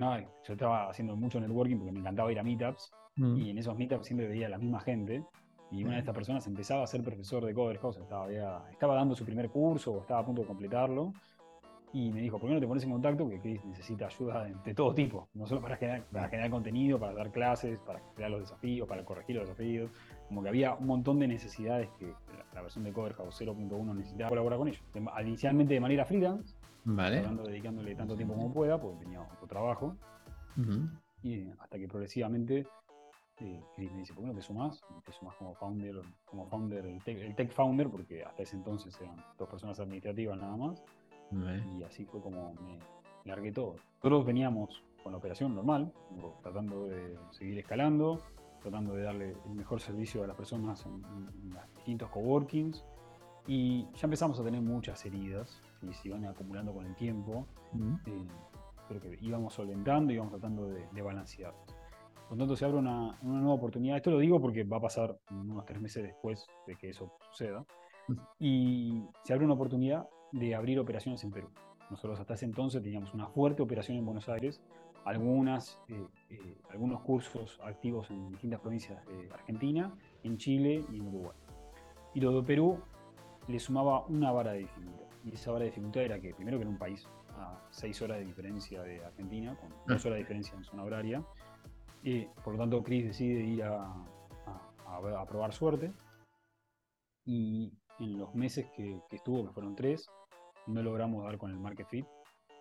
No, yo estaba haciendo mucho networking porque me encantaba ir a meetups Mm. y en esos meetups siempre veía a la misma gente y una de estas personas empezaba a ser profesor de Coder House, estaba, había- estaba dando su primer curso o estaba a punto de completarlo y me dijo, ¿por qué no te pones en contacto? Que Chris necesita ayuda de, de todo tipo, no solo para generar, para generar contenido, para dar clases, para crear los desafíos, para corregir los desafíos, como que había un montón de necesidades que la, la versión de Coder House 0.1 necesitaba colaborar con ellos. Inicialmente de manera freelance, Vale. hablando, dedicándole tanto tiempo como pueda, porque tenía otro trabajo, Ujú. y hasta que progresivamente eh, Chris me dice, ¿por qué no te sumás? Te sumás como founder, como founder, el tech, el tech founder, porque hasta ese entonces eran dos personas administrativas nada más, y así fue como me largué todo. Nosotros veníamos con la operación normal, tratando de seguir escalando, tratando de darle el mejor servicio a las personas en, en- en los distintos coworkings, y ya empezamos a tener muchas heridas, y se iban acumulando con el tiempo, Mm. eh, pero que íbamos solventando y íbamos tratando de, de balancear. Por tanto, se abre una, una nueva oportunidad. Esto lo digo porque va a pasar unos tres meses después de que eso suceda. Y se abre una oportunidad de abrir operaciones en Perú. Nosotros hasta ese entonces teníamos una fuerte operación en Buenos Aires, algunas, eh, eh, algunos cursos activos en distintas provincias de Argentina, en Chile y en Uruguay. Y lo de Perú le sumaba una vara de dificultad. Y esa vara de dificultad era que, primero, que era un país a seis horas de diferencia de Argentina, con dos horas de diferencia en zona horaria. Y, por lo tanto, Chris decide ir a, a- probar suerte. Y en los meses que, que estuvo, que fueron tres, no logramos dar con el market fit.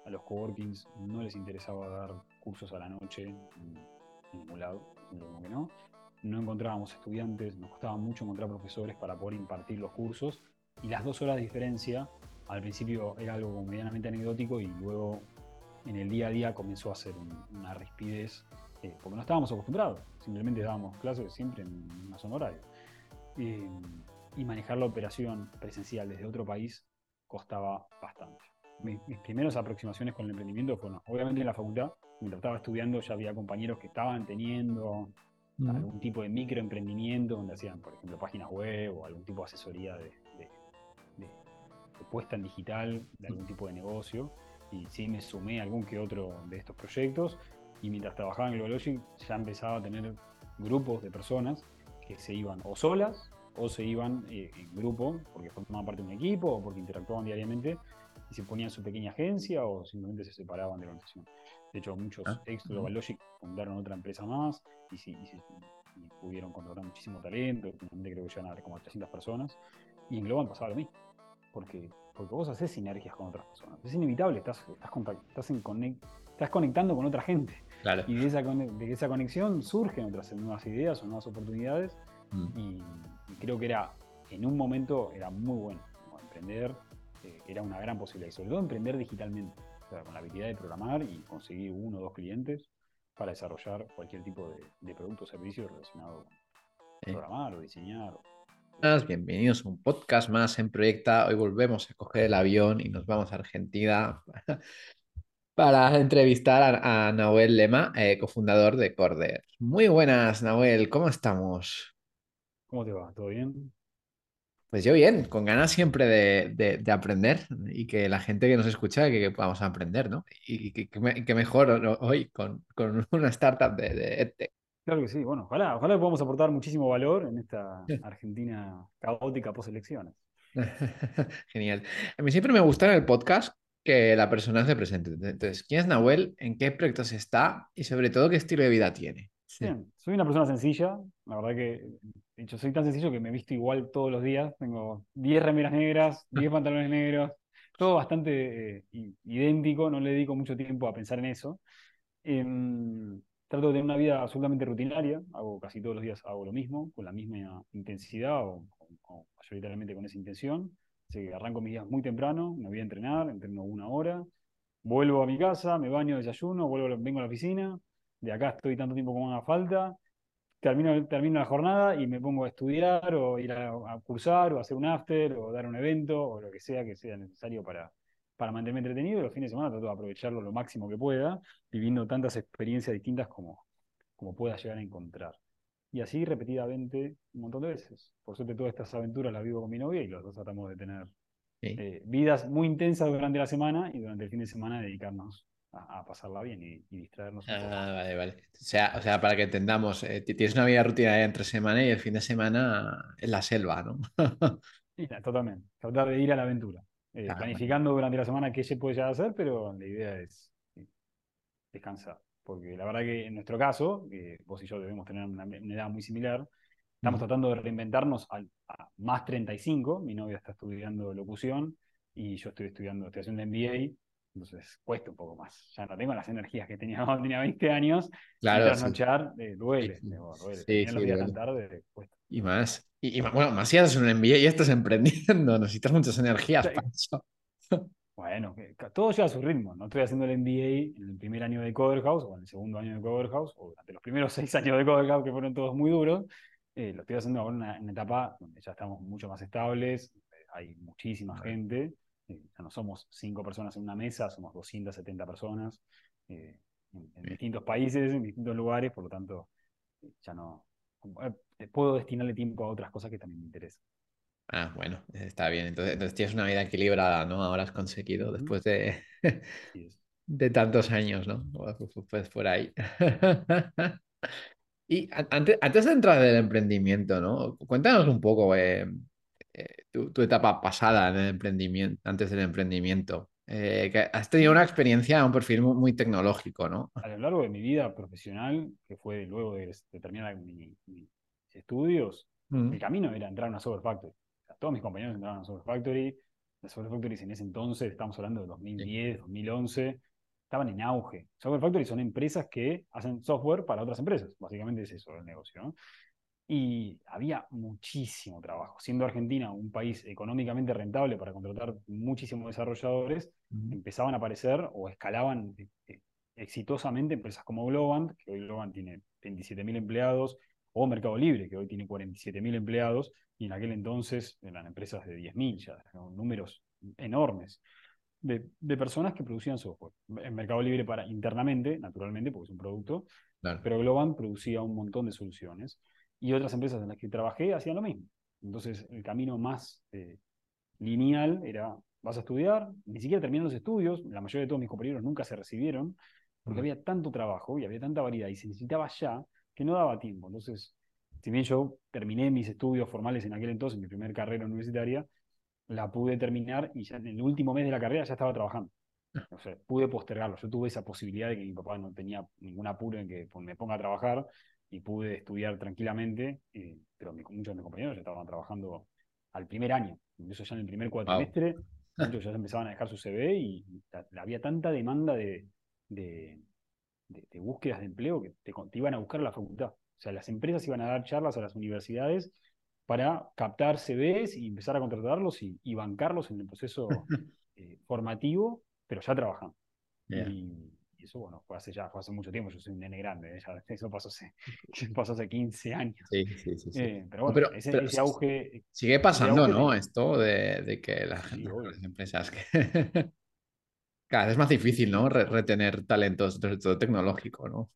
A los coworkings no les interesaba dar cursos a la noche en, en ningún lado, como que no. No encontrábamos estudiantes, nos costaba mucho encontrar profesores para poder impartir los cursos. Y las dos horas de diferencia, al principio era algo medianamente anecdótico y luego en el día a día comenzó a ser un- una rispidez, eh, porque no estábamos acostumbrados, simplemente dábamos clases siempre en una zona horaria. Eh, y manejar la operación presencial desde otro país costaba bastante. Mi- Mis, primeras aproximaciones con el emprendimiento fueron, obviamente en la facultad, mientras estaba estudiando ya había compañeros que estaban teniendo Mm. algún tipo de microemprendimiento donde hacían, por ejemplo, páginas web o algún tipo de asesoría de puesta en digital de algún tipo de negocio. Y sí me sumé a algún que otro de estos proyectos. Y mientras trabajaba en Globalogic ya empezaba a tener grupos de personas que se iban o solas o se iban eh, en grupo porque formaban parte de un equipo o porque interactuaban diariamente y se ponían su pequeña agencia o simplemente se separaban de la organización. De hecho, muchos Ah, ex. Globalogic fundaron otra empresa más y, sí- y sí- y pudieron contratar muchísimo talento. Finalmente creo que llegan a como 300 personas. Y en Globan pasaba lo mismo. Porque, porque vos haces sinergias con otras personas. Es inevitable, estás, estás, estás, en conec- estás conectando con otra gente. Claro. Y de esa, de esa conexión surgen otras nuevas ideas o nuevas oportunidades. Mm. Y, y creo que era, en un momento, era muy bueno. Como emprender eh, era una gran posibilidad. Y sobre todo emprender digitalmente. O sea, con la habilidad de programar y conseguir uno o dos clientes para desarrollar cualquier tipo de, de producto o servicio relacionado con Sí. programar o diseñar. Buenas, bienvenidos a un podcast más en Proyecta. Hoy volvemos a coger el avión y nos vamos a Argentina para entrevistar a, a Nahuel Lema, eh, cofundador de Corder. Muy buenas, Nahuel, ¿cómo estamos? ¿Cómo te va? ¿Todo bien? Pues yo bien, con ganas siempre de, de- de aprender y que la gente que nos escucha que, que podamos aprender, ¿no? Y, que, que me- que mejor hoy con, con una startup de, de EdTech. Claro que sí. Bueno, ojalá, ojalá podamos aportar muchísimo valor en esta Argentina caótica post elecciones. Genial. A mí siempre me gusta en el podcast que la persona se presente. Entonces, ¿quién es Nahuel? ¿En qué proyectos está? Y sobre todo, ¿qué estilo de vida tiene? Sí. Bien, soy una persona sencilla, la verdad que, de hecho, soy tan sencillo que me visto igual todos los días. Tengo 10 remeras negras, 10 pantalones negros, todo bastante eh, idéntico, no le dedico mucho tiempo a pensar en eso. Em, trato de tener una vida absolutamente rutinaria, hago casi todos los días hago lo mismo, con la misma intensidad o, mayoritariamente con esa intención. Así que arranco mis días muy temprano, me voy a entrenar, entreno una hora, vuelvo a mi casa, me baño, desayuno, vuelvo, vengo a la oficina, de acá estoy tanto tiempo como haga falta, termino, termino la jornada y me pongo a estudiar o ir a, a cursar o hacer un after o dar un evento o lo que sea que sea necesario para, para mantenerme entretenido. Y los fines de semana trato de aprovecharlo lo máximo que pueda, viviendo tantas experiencias distintas como, como pueda llegar a encontrar. Y así repetidamente un montón de veces. Por suerte todas estas aventuras las vivo con mi novia y los dos tratamos de tener Sí. eh, vidas muy intensas durante la semana y durante el fin de semana dedicarnos a, pasarla bien y, distraernos. Un poco. Ah, vale, vale. O sea, o sea para que entendamos, eh, tienes una vida rutina entre semana y el fin de semana en la selva, ¿no? totalmente. Tratar de ir a la aventura. Eh, planificando durante la semana qué se puede hacer, pero la idea es descansar. Porque la verdad que en nuestro caso, que vos y yo debemos tener una, edad muy similar, estamos tratando de reinventarnos a, a más 35. Mi novia está estudiando locución y yo estoy estudiando, estoy haciendo MBA entonces cuesta un poco más. Ya no tengo las energías que tenía cuando tenía 20 años. Claro. Y trasnochar eh, duele, duele. Sí, sí, los días tan tarde cuesta. Y más. Y, bueno, más si haces un MBA y estás emprendiendo, necesitas muchas energías para eso. Bueno, todo lleva a su ritmo. No estoy haciendo el MBA en el primer año de Cover House o en el segundo año de Cover House o durante los primeros seis años de Cover House que fueron todos muy duros. Eh, lo estoy haciendo ahora en una, una, etapa donde ya estamos mucho más estables, hay muchísima gente eh, ya no somos cinco personas en una mesa, somos 270 personas eh, en, distintos países, en distintos lugares, por lo tanto, eh, ya no puedo destinarle tiempo a otras cosas que también me interesan. Ah, bueno, está bien. Entonces, tienes una vida equilibrada, ¿no? Ahora has conseguido, después de, de tantos años, ¿no? Pues por ahí. y antes, antes de entrar en el emprendimiento, ¿no? Cuéntanos un poco, eh, tu, etapa pasada en el emprendimiento, antes del emprendimiento. Eh, que has tenido una experiencia, un perfil muy, tecnológico, ¿no? A lo largo de mi vida profesional, que fue luego de, terminar mis estudios, mi camino era entrar a una software factory. todos mis compañeros entraron a una software factory. Las software factories en ese entonces, estamos hablando de 2010, 2011, estaban en auge. Software factories son empresas que hacen software para otras empresas. Básicamente es eso el negocio. ¿no? Y había muchísimo trabajo. Siendo Argentina un país económicamente rentable para contratar muchísimos desarrolladores, empezaban a aparecer o escalaban eh, eh, exitosamente empresas como Globant, que hoy Globant tiene 27.000 empleados, o Mercado Libre, que hoy tiene 47.000 empleados, y en aquel entonces eran empresas de 10.000, ya eran números enormes. De, personas que producían software. En Mercado Libre para internamente, naturalmente, porque es un producto, pero Globant producía un montón de soluciones y otras empresas en las que trabajé hacían lo mismo. Entonces, el camino más eh, lineal era, vas a estudiar, ni siquiera terminan los estudios, la mayoría de todos mis compañeros nunca se recibieron, porque había tanto trabajo y había tanta variedad y se necesitaba ya que no daba tiempo. Entonces, si bien yo terminé mis estudios formales en aquel entonces, mi primera carrera universitaria, la pude terminar y ya en el último mes de la carrera ya estaba trabajando. O sea, pude postergarlo. Yo tuve esa posibilidad de que mi papá no tenía ningún apuro en que me ponga a trabajar y pude estudiar tranquilamente, eh, pero muchos de mis compañeros ya estaban trabajando al primer año, eso ya en el primer cuatrimestre, muchos ya empezaban a dejar su CV y había tanta demanda de, de, búsquedas de empleo que te, iban a buscar a la facultad. O sea, las empresas iban a dar charlas a las universidades para captar CVs y empezar a contratarlos y, bancarlos en el proceso eh, formativo, pero ya trabajando. Y, y eso, bueno, fue hace ya, fue hace mucho tiempo, yo soy un nene grande, ¿eh? eso pasó hace, pasó hace 15 años. Sí, sí, sí. Eh, pero bueno, ese, auge... Sigue pasando, ¿no? Esto de, de, que la gente, las empresas que... Cada vez es más difícil, ¿no? retener talentos, sobre todo tecnológico, ¿no?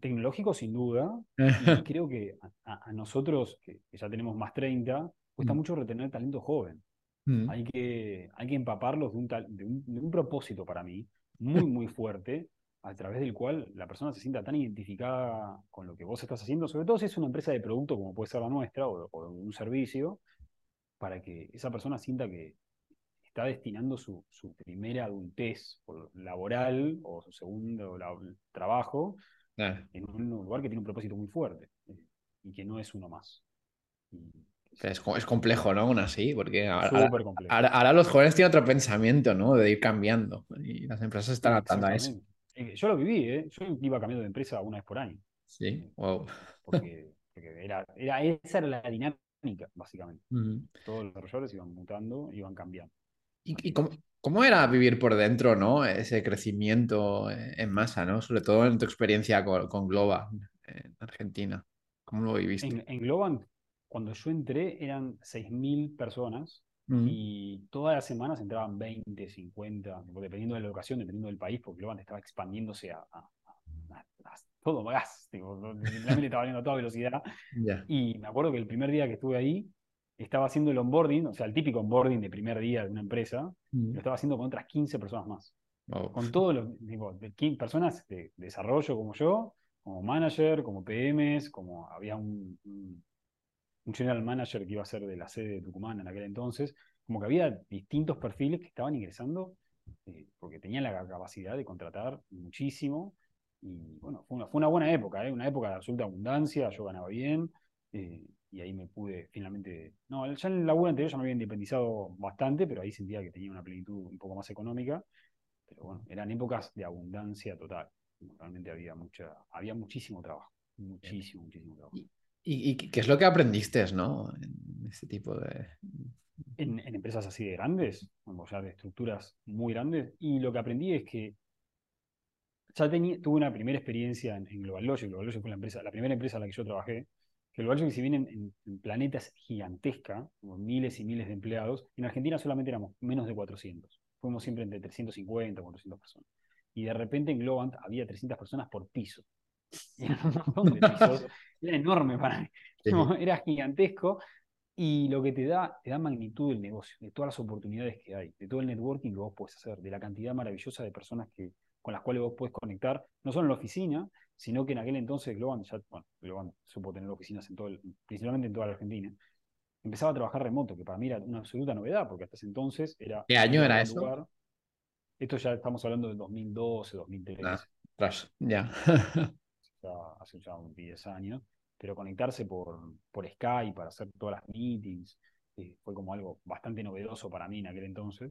tecnológico sin duda, y creo que a, nosotros, que, ya tenemos más 30, cuesta mm. mucho retener talento joven. Mm. Hay, que, hay que empaparlos de un, de un, de un propósito para mí, muy, muy fuerte, a través del cual la persona se sienta tan identificada con lo que vos estás haciendo, sobre todo si es una empresa de producto como puede ser la nuestra o, un servicio, para que esa persona sienta que está destinando su, primera adultez laboral o su segundo trabajo en un lugar que tiene un propósito muy fuerte eh, y que no es uno más. Es, complejo, ¿no? Aún así, porque ahora, los jóvenes tienen otro pensamiento, ¿no? De ir cambiando. Y las empresas están adaptando a eso. Yo lo viví, ¿eh? Yo iba cambiando de empresa una vez por año. Sí, wow. Porque, era, esa era la dinámica, básicamente. Todos los desarrolladores iban mutando, iban cambiando. ¿Y, cómo, era vivir por dentro, ¿no? Ese crecimiento en masa, ¿no? Sobre todo en tu experiencia con, con Globa en Argentina. ¿Cómo lo viviste? En, en Globan cuando yo entré eran 6.000 personas mm. y todas las semanas entraban 20, 50, dependiendo de la locación, dependiendo del país, porque luego estaba expandiéndose a, todo gas, realmente estaba valiendo a toda velocidad. Y me acuerdo que el primer día que estuve ahí, estaba haciendo el onboarding, o sea, el típico onboarding de primer día de una empresa, mm. lo estaba haciendo con otras 15 personas más. Oh. Con todos los tipo, personas de desarrollo como yo, como manager, como PMs, como había un, un- un general manager que iba a ser de la sede de Tucumán en aquel entonces, como que había distintos perfiles que estaban ingresando eh, porque tenían la capacidad de contratar muchísimo. Y bueno, fue una, fue una buena época, ¿eh? una época de absoluta abundancia, yo ganaba bien, eh, y ahí me pude finalmente. No, ya en el laburo anterior ya me había independizado bastante, pero ahí sentía que tenía una plenitud un poco más económica. Pero bueno, eran épocas de abundancia total. Realmente había mucha, había muchísimo trabajo. Muchísimo, muchísimo trabajo. ¿Y, y qué es lo que aprendiste, ¿no? En este tipo de... En, en empresas así de grandes, como ya de estructuras muy grandes, y lo que aprendí es que ya tuve una primera experiencia en, en Global Logic. Global Logic fue la, empresa, la primera empresa en la que yo trabajé. Que Global Logic, si bien en, en, Planeta es gigantesca, con miles y miles de empleados, en Argentina solamente éramos menos de 400. Fuimos siempre entre 350 y 400 personas. Y de repente en Globant había 300 personas por piso. Y eran un montón de pisos. Era enorme para mí. Sí. Era gigantesco. Y lo que te da, te da magnitud del negocio, de todas las oportunidades que hay, de todo el networking que vos puedes hacer, de la cantidad maravillosa de personas que, con las cuales vos puedes conectar, no solo en la oficina, sino que en aquel entonces Globan, ya, bueno, Globan supo tener oficinas en todo el, principalmente en toda la Argentina, empezaba a trabajar remoto, que para mí era una absoluta novedad, porque hasta ese entonces era... ¿Qué año era un eso? lugar- esto ya estamos hablando del 2012, 2013 Ah, ya. hace ya unos 10 años, pero conectarse por, por Skype para hacer todas las meetings eh, fue como algo bastante novedoso para mí en aquel entonces.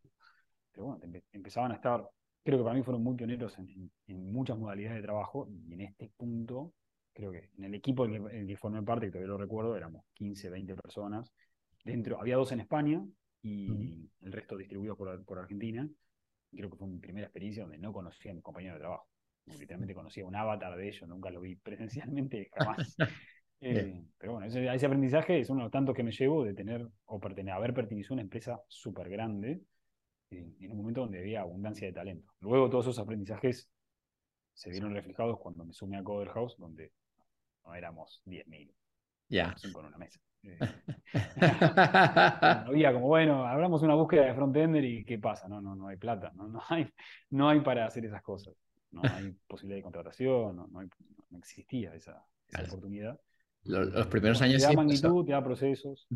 Pero bueno, empe- empezaban a estar, creo que para mí fueron muy pioneros en, en- en muchas modalidades de trabajo y en este punto, creo que en el equipo en que, en que formé parte, que todavía lo recuerdo, éramos 15, 20 personas. Dentro, había dos en España y el resto distribuidos por, por Argentina. Creo que fue mi primera experiencia donde no conocía a mis compañeros de trabajo. Literalmente conocía un avatar de ellos, nunca lo vi presencialmente jamás. Eh, pero bueno, ese, ese aprendizaje es uno de los tantos que me llevo de tener o pertenecer, haber pertenecido a una empresa súper grande eh, en un momento donde había abundancia de talento. Luego todos esos aprendizajes se vieron reflejados cuando me sumé a Coder House, donde no éramos 10.000, Ya. 5 en una mesa. Eh, no había como, bueno, hablamos una búsqueda de frontender y ¿qué pasa? No, no, no hay plata, no, no, hay, no hay para hacer esas cosas. No hay posibilidad de contratación, no, no, hay- no existía esa, esa Claro. oportunidad. Los, los primeros Bueno, años te da sí magnitud, te da procesos,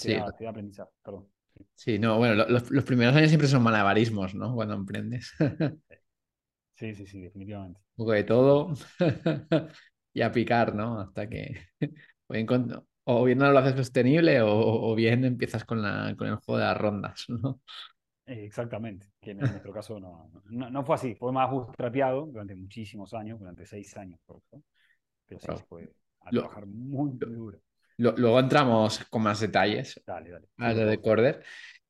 te, Sí, da, te da aprendizaje, perdón. sí, no, bueno, lo- los, los primeros años siempre son malabarismos, ¿no? Cuando emprendes. Un Sí, sí, sí, definitivamente. poco de todo y a picar, ¿no? Hasta que o bien, con- o bien no lo haces sostenible o, o bien empiezas con, la, con el juego de las rondas, ¿no? Exactamente, que en nuestro caso no, no, no fue así, fue más bootstrapeado durante muchísimos años, durante seis años, por eso. pero sí se fue a Lo- trabajar muy, muy duro. Lo- luego entramos con más detalles Dale, dale. a lo de. Corder.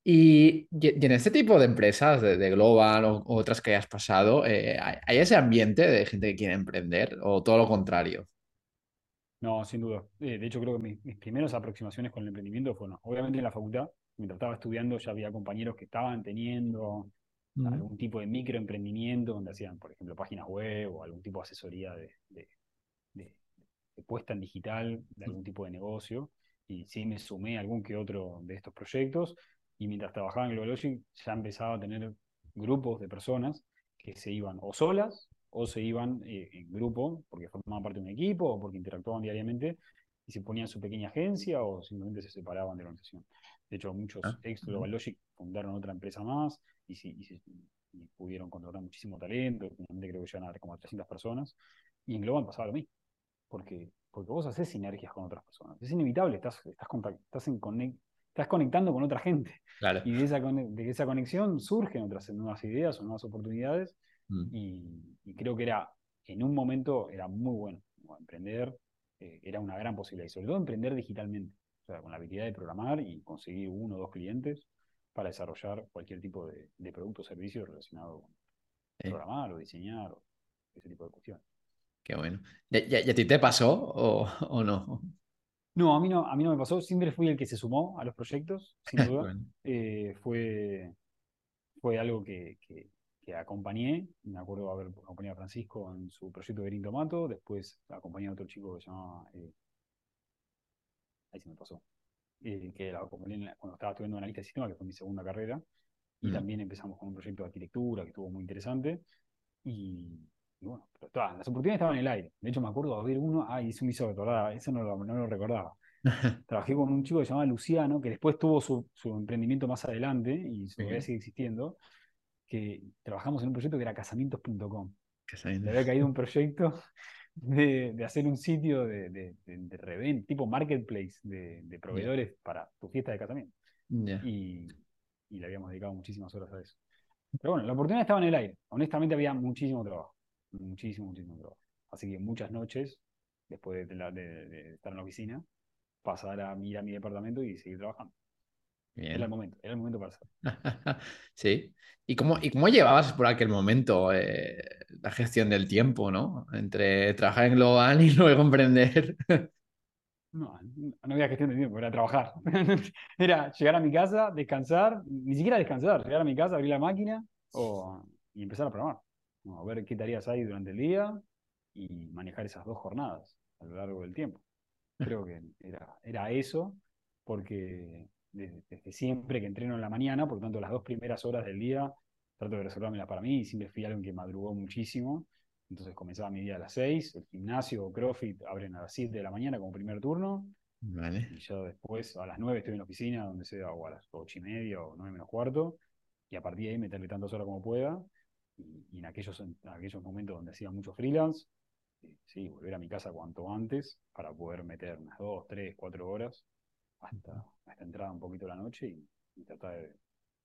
Y, y en este tipo de empresas, de, de Global o, o otras que hayas pasado, eh, ¿hay, hay ese ambiente de gente que quiere emprender o todo lo contrario? No, sin duda. Eh, de hecho, creo que mis, mis primeras aproximaciones con el emprendimiento fueron, obviamente en la facultad, mientras estaba estudiando ya había compañeros que estaban teniendo Mm. algún tipo de microemprendimiento donde hacían, por ejemplo, páginas web o algún tipo de asesoría de, de- de- de puesta en digital de algún tipo de negocio. Y sí me sumé a algún que otro de estos proyectos. Y mientras trabajaba en Globalogic ya empezaba a tener grupos de personas que se iban o solas o se iban eh, en grupo porque formaban parte de un equipo o porque interactuaban diariamente y se ponían su pequeña agencia o simplemente se separaban de la organización. De hecho, muchos Ah, ex ujú. Globalogic fundaron otra empresa más y, y pudieron contratar muchísimo talento. Finalmente creo que llegan a como a 300 personas. Y en Globan pasaba lo mismo. Porque, porque vos haces sinergias con otras personas. Es inevitable, estás, estás, estás, en conec- estás conectando con otra gente. Claro. Y de esa, de esa conexión surgen otras nuevas ideas o nuevas oportunidades. Mm. Y, y creo que era, en un momento, era muy bueno. Emprender eh, era una gran posibilidad. Y sobre todo emprender digitalmente. O sea, con la habilidad de programar y conseguir uno o dos clientes para desarrollar cualquier tipo de, de producto o servicio relacionado con Sí. programar o diseñar o ese tipo de cuestiones. Qué bueno. ¿Y, y- y a ti te pasó o, o no? No, a mí no, a mí no me pasó. Siempre fui el que se sumó a los proyectos, sin duda. Bueno, Eh, fue, fue algo que, que- que acompañé. Me acuerdo haber acompañado a Francisco en su proyecto de Green Tomato. Después acompañé a otro chico que se llamaba. eh, ahí se me pasó. eh, que la cuando estaba estudiando analista de sistema, que fue mi segunda carrera. Y Mm. también empezamos con un proyecto de arquitectura que estuvo muy interesante. Y, y bueno, pero las oportunidades estaban en el aire. De hecho, me acuerdo de ver uno, ay, eso me hizo recordar, eso no lo, no lo recordaba. Trabajé con un chico que se llamaba Luciano, que después tuvo su, su emprendimiento más adelante y su sigue existiendo, que trabajamos en un proyecto que era casamientos.com. Saben- Le había caído un proyecto de, de hacer un sitio de, de, de, de revent- tipo marketplace de, proveedores para tu fiesta de casamiento. Ya. Y, y le habíamos dedicado muchísimas horas a eso. Pero bueno, la oportunidad estaba en el aire. Honestamente había muchísimo trabajo. Muchísimo, muchísimo trabajo. Así que muchas noches, después de, la- de- de estar en la oficina, pasar a ir a mi departamento y seguir trabajando. Era el Bien. momento, era el momento para hacerlo. Sí. ¿Y cómo, y cómo llevabas por aquel momento eh, la gestión del tiempo, ¿no? Entre trabajar en Global y luego emprender. No, no había gestión de tiempo, era trabajar. Era llegar a mi casa, descansar, ni siquiera descansar, llegar a mi casa, abrir la máquina o, y empezar a programar. No, ver qué tareas hay durante el día y manejar esas dos jornadas a lo largo del tiempo. Creo que era, era eso, porque desde, desde siempre que entreno en la mañana, por lo tanto las dos primeras horas del día trato de reservármelas para mí y siempre fui alguien que madrugó muchísimo. Entonces comenzaba mi día a las 6, el gimnasio o CrossFit abren a las 7 de la mañana como primer turno, Vale. y ya después a las 9 estoy en la oficina, donde sea, o a las 8 y media o 9 menos cuarto, y a partir de ahí meterle tantas horas como pueda. Y, y en, aquellos, en aquellos momentos donde hacía mucho freelance, eh, sí, volver a mi casa cuanto antes para poder meter unas 2, 3, 4 horas hasta, hasta entrada un poquito la noche y, y tratar de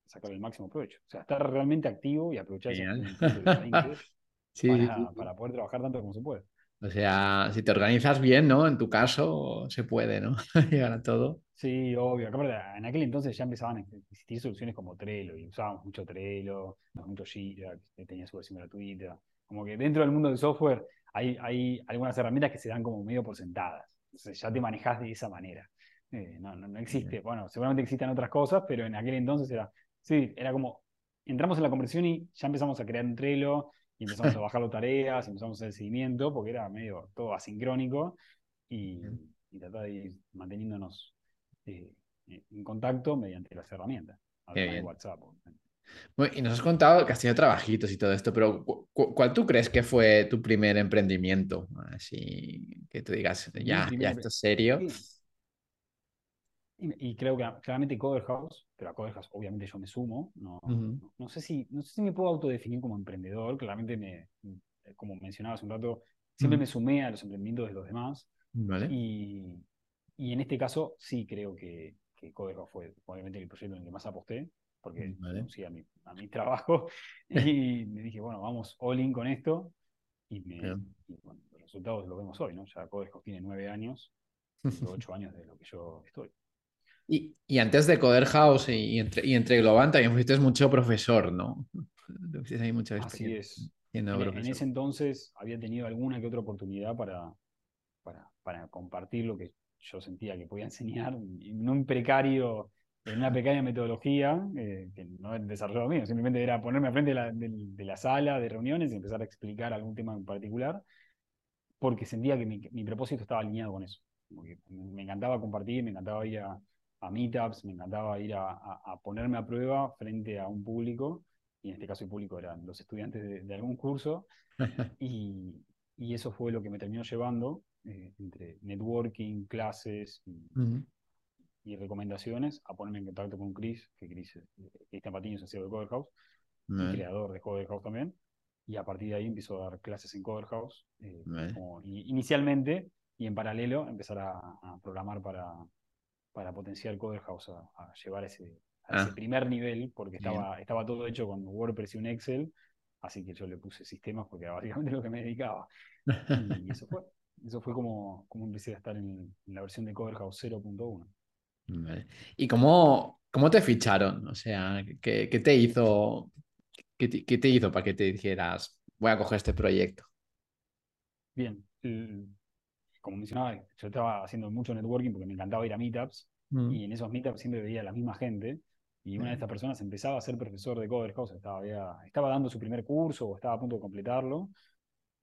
sacar el máximo provecho. O sea, estar realmente activo y aprovechar Sí, para, sí, para poder trabajar tanto como se puede. O sea, si te organizas bien, ¿no? En tu caso, se puede, ¿no? Llegar a todo. Sí, obvio. En aquel entonces ya empezaban a existir soluciones como Trello y usábamos mucho Trello, mucho Jira, que tenía su versión gratuita. Como que dentro del mundo del software hay, hay algunas herramientas que se dan como medio por sentadas. Entonces ya te manejas de esa manera. Eh, no, no, no existe, bueno, seguramente existen otras cosas, pero en aquel entonces era, sí, era como, entramos en la conversión y ya empezamos a crear un Trello y empezamos a bajar las tareas, empezamos a hacer seguimiento, porque era medio todo asincrónico y, y tratar de ir manteniéndonos eh, en contacto mediante las herramientas. De. WhatsApp. Bueno, y nos has contado que has tenido trabajitos y todo esto, pero cu- cu- ¿cuál tú crees que fue tu primer emprendimiento? Así que tú digas, ya, ya esto es serio. Sí. Y, y creo que claramente Coder House, pero a Coder House obviamente yo me sumo. No, no, no sé si, no sé si me puedo autodefinir como emprendedor. Claramente, me, como mencionaba hace un rato, siempre me sumé a los emprendimientos de los demás. Vale. Y, y en este caso sí creo que, que Coder House fue obviamente el proyecto en el que más aposté, porque Vale. renuncié a mi, a mi trabajo y me dije, bueno, vamos all in con esto. Y, me, y, bueno, los resultados los vemos hoy, ¿no? Ya Coder House tiene nueve años, ocho años de lo que yo estoy. Y, y antes de Coder House y, y entre, y entre Globant también fuiste mucho profesor, ¿no? Ahí mucha Así es. En, en ese entonces había tenido alguna que otra oportunidad para, para, para compartir lo que yo sentía que podía enseñar en un precario, en una precaria metodología, eh, que no es desarrollado mío, simplemente era ponerme al frente de la, del- de la sala de reuniones y empezar a explicar algún tema en particular, porque sentía que mi, mi propósito estaba alineado con eso. Como que me encantaba compartir, me encantaba ir a, a meetups, me encantaba ir a, a- a ponerme a prueba frente a un público, y en este caso el público eran los estudiantes de, de algún curso, y, y eso fue lo que me terminó llevando eh, entre networking, clases y, Ujú. y recomendaciones a ponerme en contacto con Chris, que Chris, eh, Cristian Patiño es el CEO de Coder House, y Vale. creador de Coder House también. Y a partir de ahí empezó a dar clases en Coder House, eh, Vale. como i- inicialmente, y en paralelo empezar a, a programar para, para potenciar Coder House a, a llevar ese, a ese Ah. primer nivel, porque Bien. estaba, estaba todo hecho con WordPress y un Excel, así que yo le puse sistemas porque era básicamente lo que me dedicaba. Y eso fue. Eso fue como, como empecé a estar en, en la versión de Coder House 0.1. Vale. ¿Y cómo, cómo te ficharon? O sea, ¿qué, qué te hizo, qué te, qué te hizo para que te dijeras, voy a coger este proyecto? Bien, como mencionaba, yo estaba haciendo mucho networking porque me encantaba ir a meetups Mm. y en esos meetups siempre veía a la misma gente y una de estas personas empezaba a ser profesor de Coder House, estaba, había- estaba dando su primer curso o estaba a punto de completarlo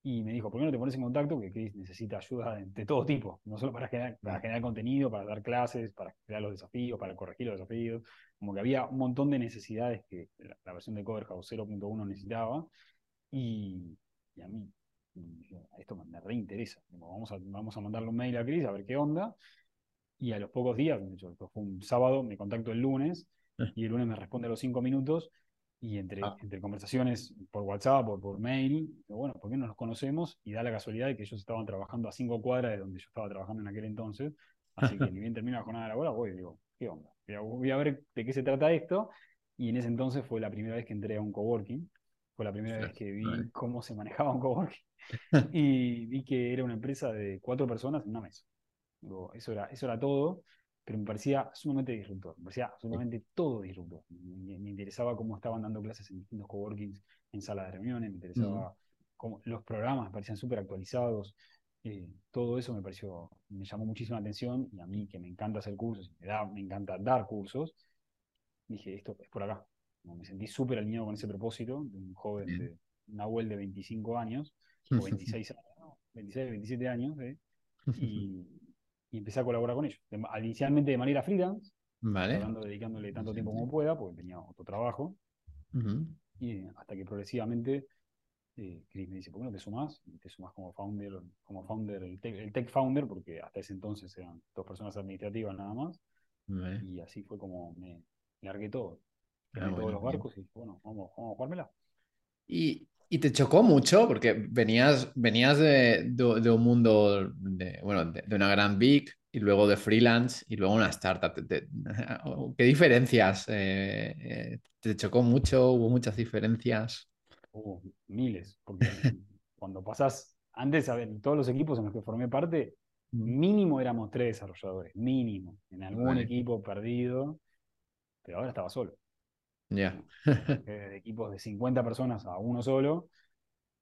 y me dijo, ¿por qué no te pones en contacto? Que Chris necesita ayuda de, todo tipo, no solo para generar, para generar contenido, para dar clases, para crear los desafíos, para corregir los desafíos. Como que había un montón de necesidades que la, versión de Cover House 0.1 necesitaba. Y, y, a mí, esto me reinteresa. Vamos a, vamos a mandarle un mail a Chris a ver qué onda. Y a los pocos días, de hecho, fue un sábado, me contacto el lunes eh. y el lunes me responde a los cinco minutos y entre, ah. entre conversaciones por WhatsApp o por mail, bueno, ¿por qué no nos conocemos? Y da la casualidad de que ellos estaban trabajando a cinco cuadras de donde yo estaba trabajando en aquel entonces. Así que ni bien termina la jornada laboral, voy y digo, ¿qué onda? Voy a ver de qué se trata esto. Y en ese entonces fue la primera vez que entré a un coworking. Fue la primera vez que vi cómo se manejaba un coworking. y vi que era una empresa de cuatro personas en una mesa. eso, era, eso era todo pero me parecía sumamente disruptor, me parecía absolutamente todo disruptor. Me, interesaba cómo estaban dando clases en distintos coworkings, en salas de reuniones, me interesaba cómo los programas me parecían súper actualizados. Eh, todo eso me pareció, me llamó muchísima atención y a mí que me encanta hacer cursos, me, da, me encanta dar cursos, dije, esto es por acá. Me sentí súper alineado con ese propósito de un joven de Nahuel de 25 años, o 26 años, 26, 27 años, ¿eh? y, y empecé a colaborar con ellos. inicialmente de manera freelance, vale. dedicándole tanto tiempo como pueda, porque tenía otro trabajo. Y hasta que progresivamente eh, Chris me dice, ¿por qué no te sumas? Y te sumas como founder, como founder, el tech, founder, porque hasta ese entonces eran dos personas administrativas nada más. Y así fue como me largué todo. Ah, todos los barcos y bueno, vamos, vamos a jugármela. Y, y te chocó mucho porque venías, venías de, de, un mundo, de, bueno, de, una gran big y luego de freelance y luego una startup. ¿Qué diferencias? Eh, eh, ¿Te chocó mucho? ¿Hubo muchas diferencias? Hubo miles, porque cuando pasas, antes, a ver, todos los equipos en los que formé parte, mínimo éramos tres desarrolladores, mínimo, en algún equipo perdido, pero ahora estaba solo. Ya. de equipos de 50 personas a uno solo.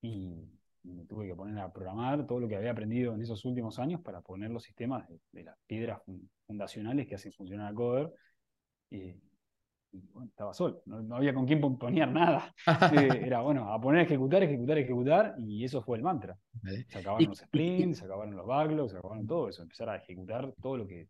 Y me tuve que poner a programar todo lo que había aprendido en esos últimos años para poner los sistemas de, las piedras fundacionales que hacen funcionar a Coder. Y, bueno, estaba solo, no, había con quién poner nada. Eh, era bueno, a poner a ejecutar, ejecutar, ejecutar, y eso fue el mantra. Se acabaron los sprints, se acabaron los backlogs, se acabaron todo eso, empezar a ejecutar todo lo que,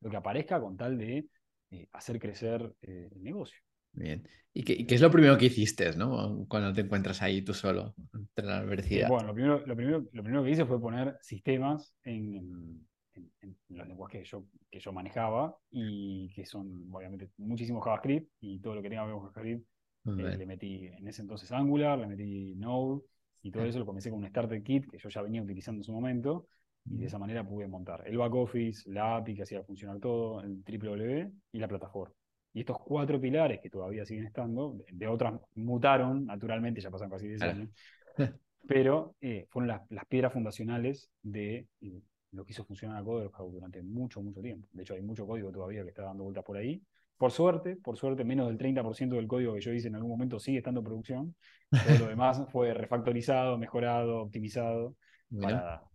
lo que aparezca con tal de eh, hacer crecer eh, el negocio. Bien. ¿Y qué, qué, es lo primero que hiciste, ¿no? Cuando te encuentras ahí tú solo, entre la universidad. Bueno, lo primero, lo primero, lo primero que hice fue poner sistemas en, en, los lenguajes que yo, que yo manejaba y que son, obviamente, muchísimo JavaScript y todo lo que tenga que ver con JavaScript. Eh, le metí en ese entonces Angular, le metí Node y todo eso lo comencé con un starter kit que yo ya venía utilizando en su momento y de esa manera pude montar el back office, la API que hacía funcionar todo, el W y la plataforma. Y estos cuatro pilares que todavía siguen estando, de otras mutaron, naturalmente, ya pasan casi 10 años, pero eh, fueron las, piedras fundacionales de eh, lo que hizo funcionar a durante mucho, mucho tiempo. De hecho, hay mucho código todavía que está dando vueltas por ahí. Por suerte, por suerte, menos del 30% del código que yo hice en algún momento sigue estando en producción. Todo lo demás fue refactorizado, mejorado, optimizado para, Ah,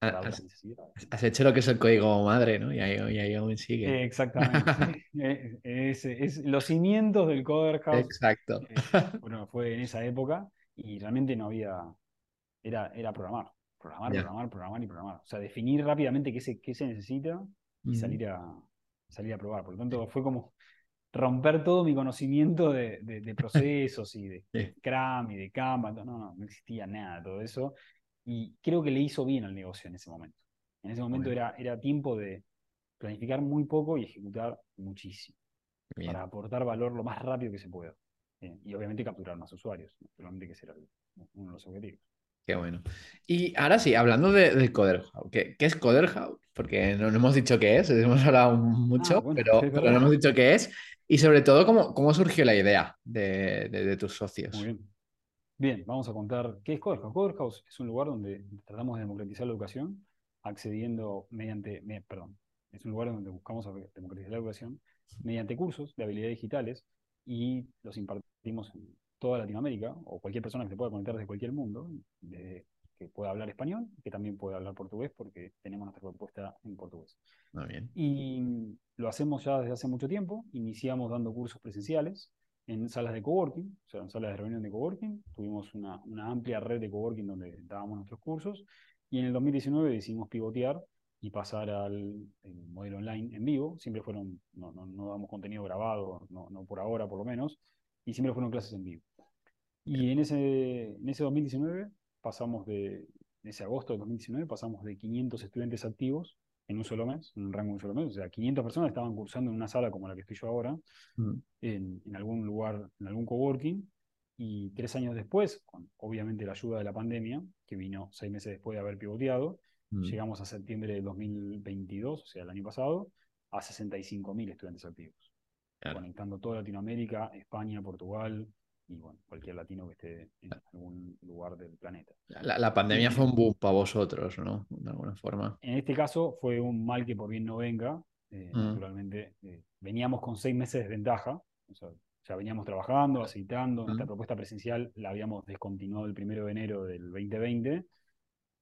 has, hecho lo que es el código madre, ¿no? Y ahí, aún sigue. Exactamente. Eh, es, los cimientos del Coder House. Exacto. Eh, bueno, fue en esa época y realmente no había. Era, era programar. Programar, programar, programar y programar. O sea, definir rápidamente qué se, qué se necesita y salir, a, salir a probar. Por lo tanto, fue como romper todo mi conocimiento de, de, procesos y de Scrum y de Kanban. No, no, no existía nada de todo eso y creo que le hizo bien al negocio en ese momento. En ese momento era, era tiempo de planificar muy poco y ejecutar muchísimo. Para aportar valor lo más rápido que se pueda. y obviamente capturar más usuarios, naturalmente que será uno de los objetivos. Qué bueno. Y ahora sí, hablando de, de ¿qué, ¿qué, es CoderHouse? Porque no, hemos dicho qué es, hemos hablado mucho, ah, pero, no hemos dicho qué es. Y sobre todo, cómo, cómo surgió la idea de, de tus socios. Muy bien. Bien, vamos a contar qué es Coderhouse. Coderhouse es un lugar donde tratamos de democratizar la educación, accediendo mediante, perdón, es un lugar donde buscamos democratizar la educación mediante cursos de habilidades digitales y los impartimos en toda Latinoamérica o cualquier persona que se pueda conectar desde cualquier mundo, que pueda hablar español, que también pueda hablar portugués, porque tenemos nuestra propuesta en portugués. Muy bien. Y lo hacemos ya desde hace mucho tiempo. Iniciamos dando cursos presenciales en salas de coworking, o sea, en salas de reunión de coworking. Tuvimos una, una amplia red de coworking donde dábamos nuestros cursos. Y en el 2019 decidimos pivotear y pasar al modelo online en vivo. Siempre fueron, no, no, no damos contenido grabado, no, no, por ahora por lo menos, y siempre fueron clases en vivo. Y en ese, en ese 2019 pasamos de, en ese agosto de 2019 pasamos de 500 estudiantes activos en un solo mes, en un rango de un solo mes. O sea, 500 personas estaban cursando en una sala como la que estoy yo ahora, mm. en, en, algún lugar, en algún coworking. Y tres años después, con obviamente la ayuda de la pandemia, que vino seis meses después de haber pivoteado, mm. llegamos a septiembre de 2022, o sea, el año pasado, a 65.000 estudiantes activos. Conectando toda Latinoamérica, España, Portugal, y bueno, cualquier latino que esté en algún lugar del planeta. La, pandemia fue un boom para vosotros, ¿no? De alguna forma. En este caso fue un mal que por bien no venga. Eh, mm. Naturalmente, eh, veníamos con seis meses de ventaja, o sea, ya veníamos trabajando, aceitando. Esta mm. propuesta presencial la habíamos descontinuado el primero de enero del 2020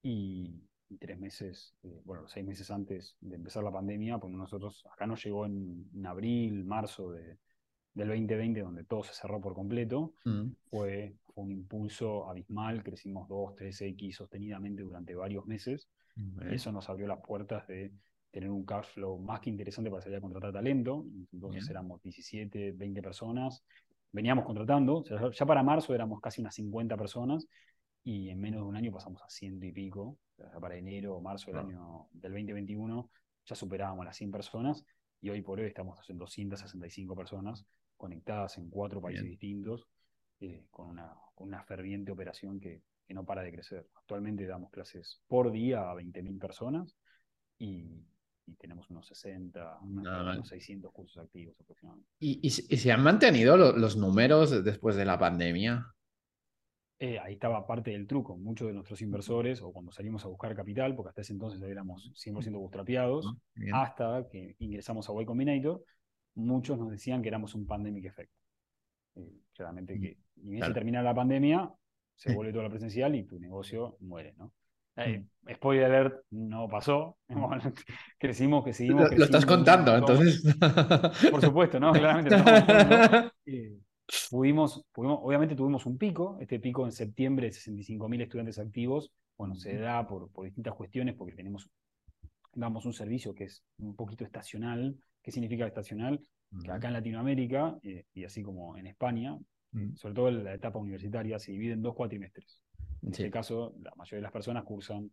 y, tres meses, eh, bueno, seis meses antes de empezar la pandemia, pues nosotros, acá nos llegó en abril, marzo de, del 2020, donde todo se cerró por completo, mm. fue, un impulso abismal, crecimos 2, 3X sostenidamente durante varios meses. Eso nos abrió las puertas de tener un cash flow más que interesante para salir a contratar talento. Entonces éramos 17, 20 personas. Veníamos contratando, ya para marzo éramos casi unas 50 personas y en menos de un año pasamos a ciento y pico. Ya para enero o marzo del año del 2021 ya superábamos las 100 personas y hoy por hoy estamos en 265 personas conectadas en cuatro países distintos, eh, con, una, con, una, ferviente operación que, que, no para de crecer. Actualmente damos clases por día a 20.000 personas y, y, tenemos unos 60, unos, 600 cursos activos aproximadamente. ¿Y, y, se han mantenido los números después de la pandemia? Eh, ahí estaba parte del truco. Muchos de nuestros inversores, o cuando salimos a buscar capital, porque hasta ese entonces éramos 100% bootstrapeados, hasta que ingresamos a Y Combinator, muchos nos decían que éramos un pandemic effect. Eh, claramente mm, que bien se termina la pandemia, se vuelve todo lo presencial y tu negocio muere, ¿no? Eh, mm. spoiler alert, no pasó. crecimos, que seguimos. Lo, estás contando, entonces. Por supuesto, ¿no? Claramente. Eh, pudimos, obviamente tuvimos un pico, este pico en septiembre de 65.000 estudiantes activos. Bueno, se da por, por distintas cuestiones, porque tenemos, damos un servicio que es un poquito estacional, ¿Qué significa estacional? Que acá en Latinoamérica, eh, y así como en España, sobre todo en la etapa universitaria, se divide en dos cuatrimestres. En este caso, la mayoría de las personas cursan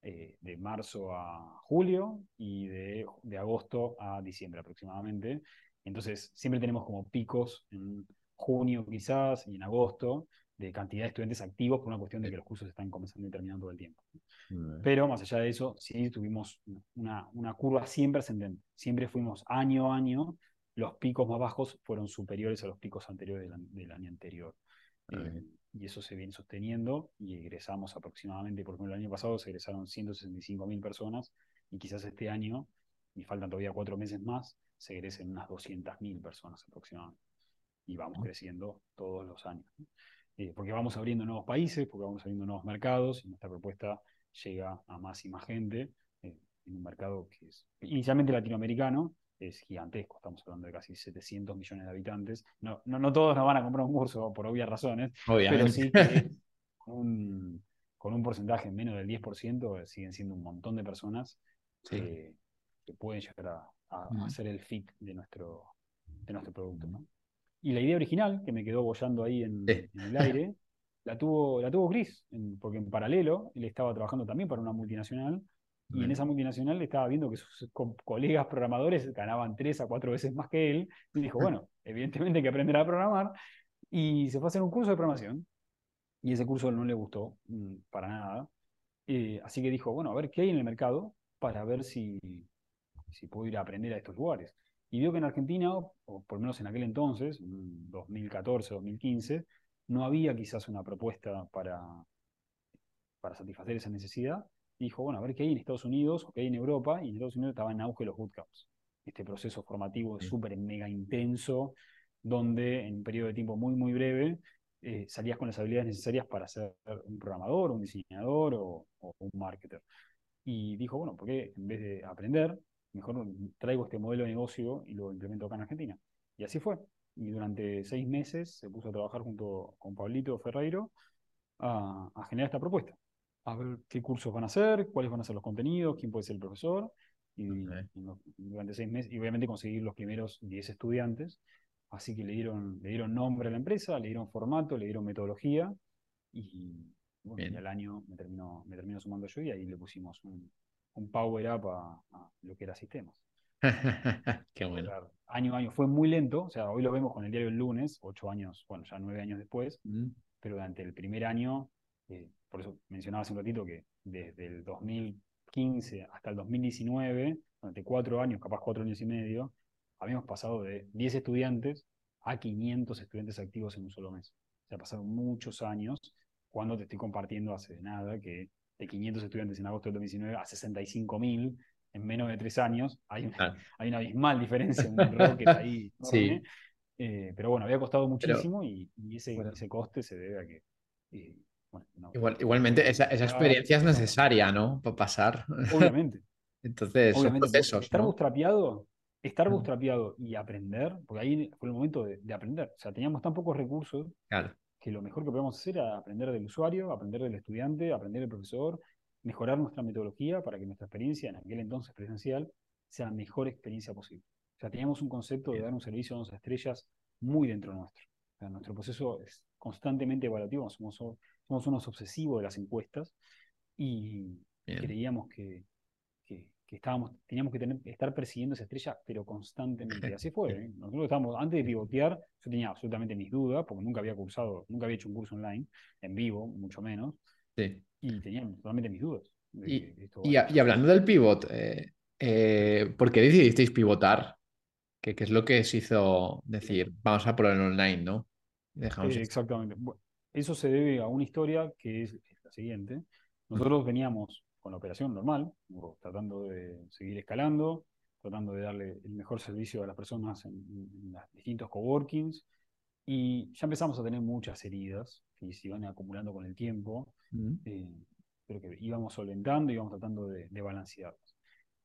eh, de marzo a julio y de, de, agosto a diciembre aproximadamente. Entonces, siempre tenemos como picos en junio quizás y en agosto de cantidad de estudiantes activos por una cuestión de que los cursos están comenzando y terminando todo el tiempo. Pero más allá de eso, sí tuvimos una, una curva siempre ascendente. Siempre fuimos año a año, los picos más bajos fueron superiores a los picos anteriores del, año anterior. Eh, y eso se viene sosteniendo y egresamos aproximadamente, por ejemplo, el año pasado se egresaron 165 mil personas y quizás este año, y faltan todavía cuatro meses más, se egresen unas 200 mil personas aproximadamente. Y vamos creciendo todos los años. Eh, porque vamos abriendo nuevos países, porque vamos abriendo nuevos mercados y nuestra propuesta llega a más y más gente eh, en un mercado que es inicialmente latinoamericano, es gigantesco, estamos hablando de casi 700 millones de habitantes. No, no, no todos nos van a comprar un curso por obvias razones, pero sí que con un, porcentaje menos del 10% siguen siendo un montón de personas que pueden llegar a, hacer el fit de nuestro, de nuestro producto. Y la idea original, que me quedó bollando ahí en, en el aire, la tuvo, la tuvo Chris, porque en paralelo él estaba trabajando también para una multinacional y en esa multinacional estaba viendo que sus colegas programadores ganaban tres a cuatro veces más que él y dijo, bueno, evidentemente hay que aprender a programar y se fue a hacer un curso de programación y ese curso no le gustó mm, para nada. Eh, así que dijo, bueno, a ver qué hay en el mercado para ver si, si puedo ir a aprender a estos lugares. Y vio que en Argentina, o por lo menos en aquel entonces, 2014, 2015, no había quizás una propuesta para, para satisfacer esa necesidad. Y dijo, bueno, a ver qué hay en Estados Unidos o qué hay en Europa. Y en Estados Unidos estaba en auge los bootcamps. Este proceso formativo súper mega intenso, donde en un periodo de tiempo muy, muy breve eh, salías con las habilidades necesarias para ser un programador, un diseñador o, un marketer. Y dijo, bueno, ¿por qué en vez de aprender, mejor traigo este modelo de negocio y lo implemento acá en Argentina? Y así fue y durante seis meses se puso a trabajar junto con Pablito Ferreiro a, a generar esta propuesta. A ver qué cursos van a hacer, cuáles van a ser los contenidos, quién puede ser el profesor, y, durante seis meses, y obviamente conseguir los primeros 10 estudiantes. Así que le dieron, le dieron nombre a la empresa, le dieron formato, le dieron metodología, y, bueno, y al año me terminó, me terminó sumando yo, y ahí le pusimos un, un power up a, a lo que era sistemas. Qué bueno. Año a año. Fue muy lento, o sea, hoy lo vemos con el diario el lunes, ocho años, bueno, ya nueve años después, Mm, pero durante el primer año, eh, por eso mencionaba hace un ratito que desde el 2015 hasta el 2019, durante cuatro años, capaz cuatro años y medio, habíamos pasado de 10 estudiantes a 500 estudiantes activos en un solo mes. O sea, pasaron muchos años cuando te estoy compartiendo hace nada que de 500 estudiantes en agosto del 2019 a 65.000 en menos de tres años, hay una, hay una abismal diferencia, un rocket ahí Sí. Eh, pero bueno, había costado muchísimo y, y ese, Bueno. ese coste se debe a que. eh, bueno, no- Igual, igualmente, esa, esa experiencia es necesaria, ¿no? Para pasar. Obviamente. Entonces, son obviamente. procesos, estar ¿no? estar bootstrapeado y aprender, porque ahí fue el momento de, de aprender. O sea, teníamos tan pocos recursos Claro. Que lo mejor que podíamos hacer era aprender del usuario, aprender del estudiante, aprender del profesor, mejorar nuestra metodología para que nuestra experiencia, en aquel entonces presencial, sea la mejor experiencia posible. O sea, teníamos un concepto de dar un servicio a 11 estrellas muy dentro nuestro. O sea, nuestro proceso es constantemente evaluativo, somos, somos unos obsesivos de las encuestas y Bien. creíamos que, que, estábamos, teníamos que tener, estar persiguiendo esa estrella, pero constantemente. Y así fue. ¿eh? Nosotros estábamos, antes de pivotear, yo tenía absolutamente mis dudas, porque nunca había cursado, nunca había hecho un curso online, en vivo, mucho menos, Sí. y tenía totalmente mis dudas. Y, esto y, y hablando del pivot, eh, eh, ¿por qué decidisteis pivotar? ¿Qué, qué es lo que os hizo decir, vamos a ponerlo online, ¿no? Dejamos Eh, exactamente. Bu- Eso se debe a una historia que es la siguiente. Nosotros veníamos con la operación normal, tratando de seguir escalando, tratando de darle el mejor servicio a las personas en, en los distintos coworkings, y ya empezamos a tener muchas heridas que se iban acumulando con el tiempo, Mm, eh, pero que íbamos solventando y íbamos tratando de, de balancearlos.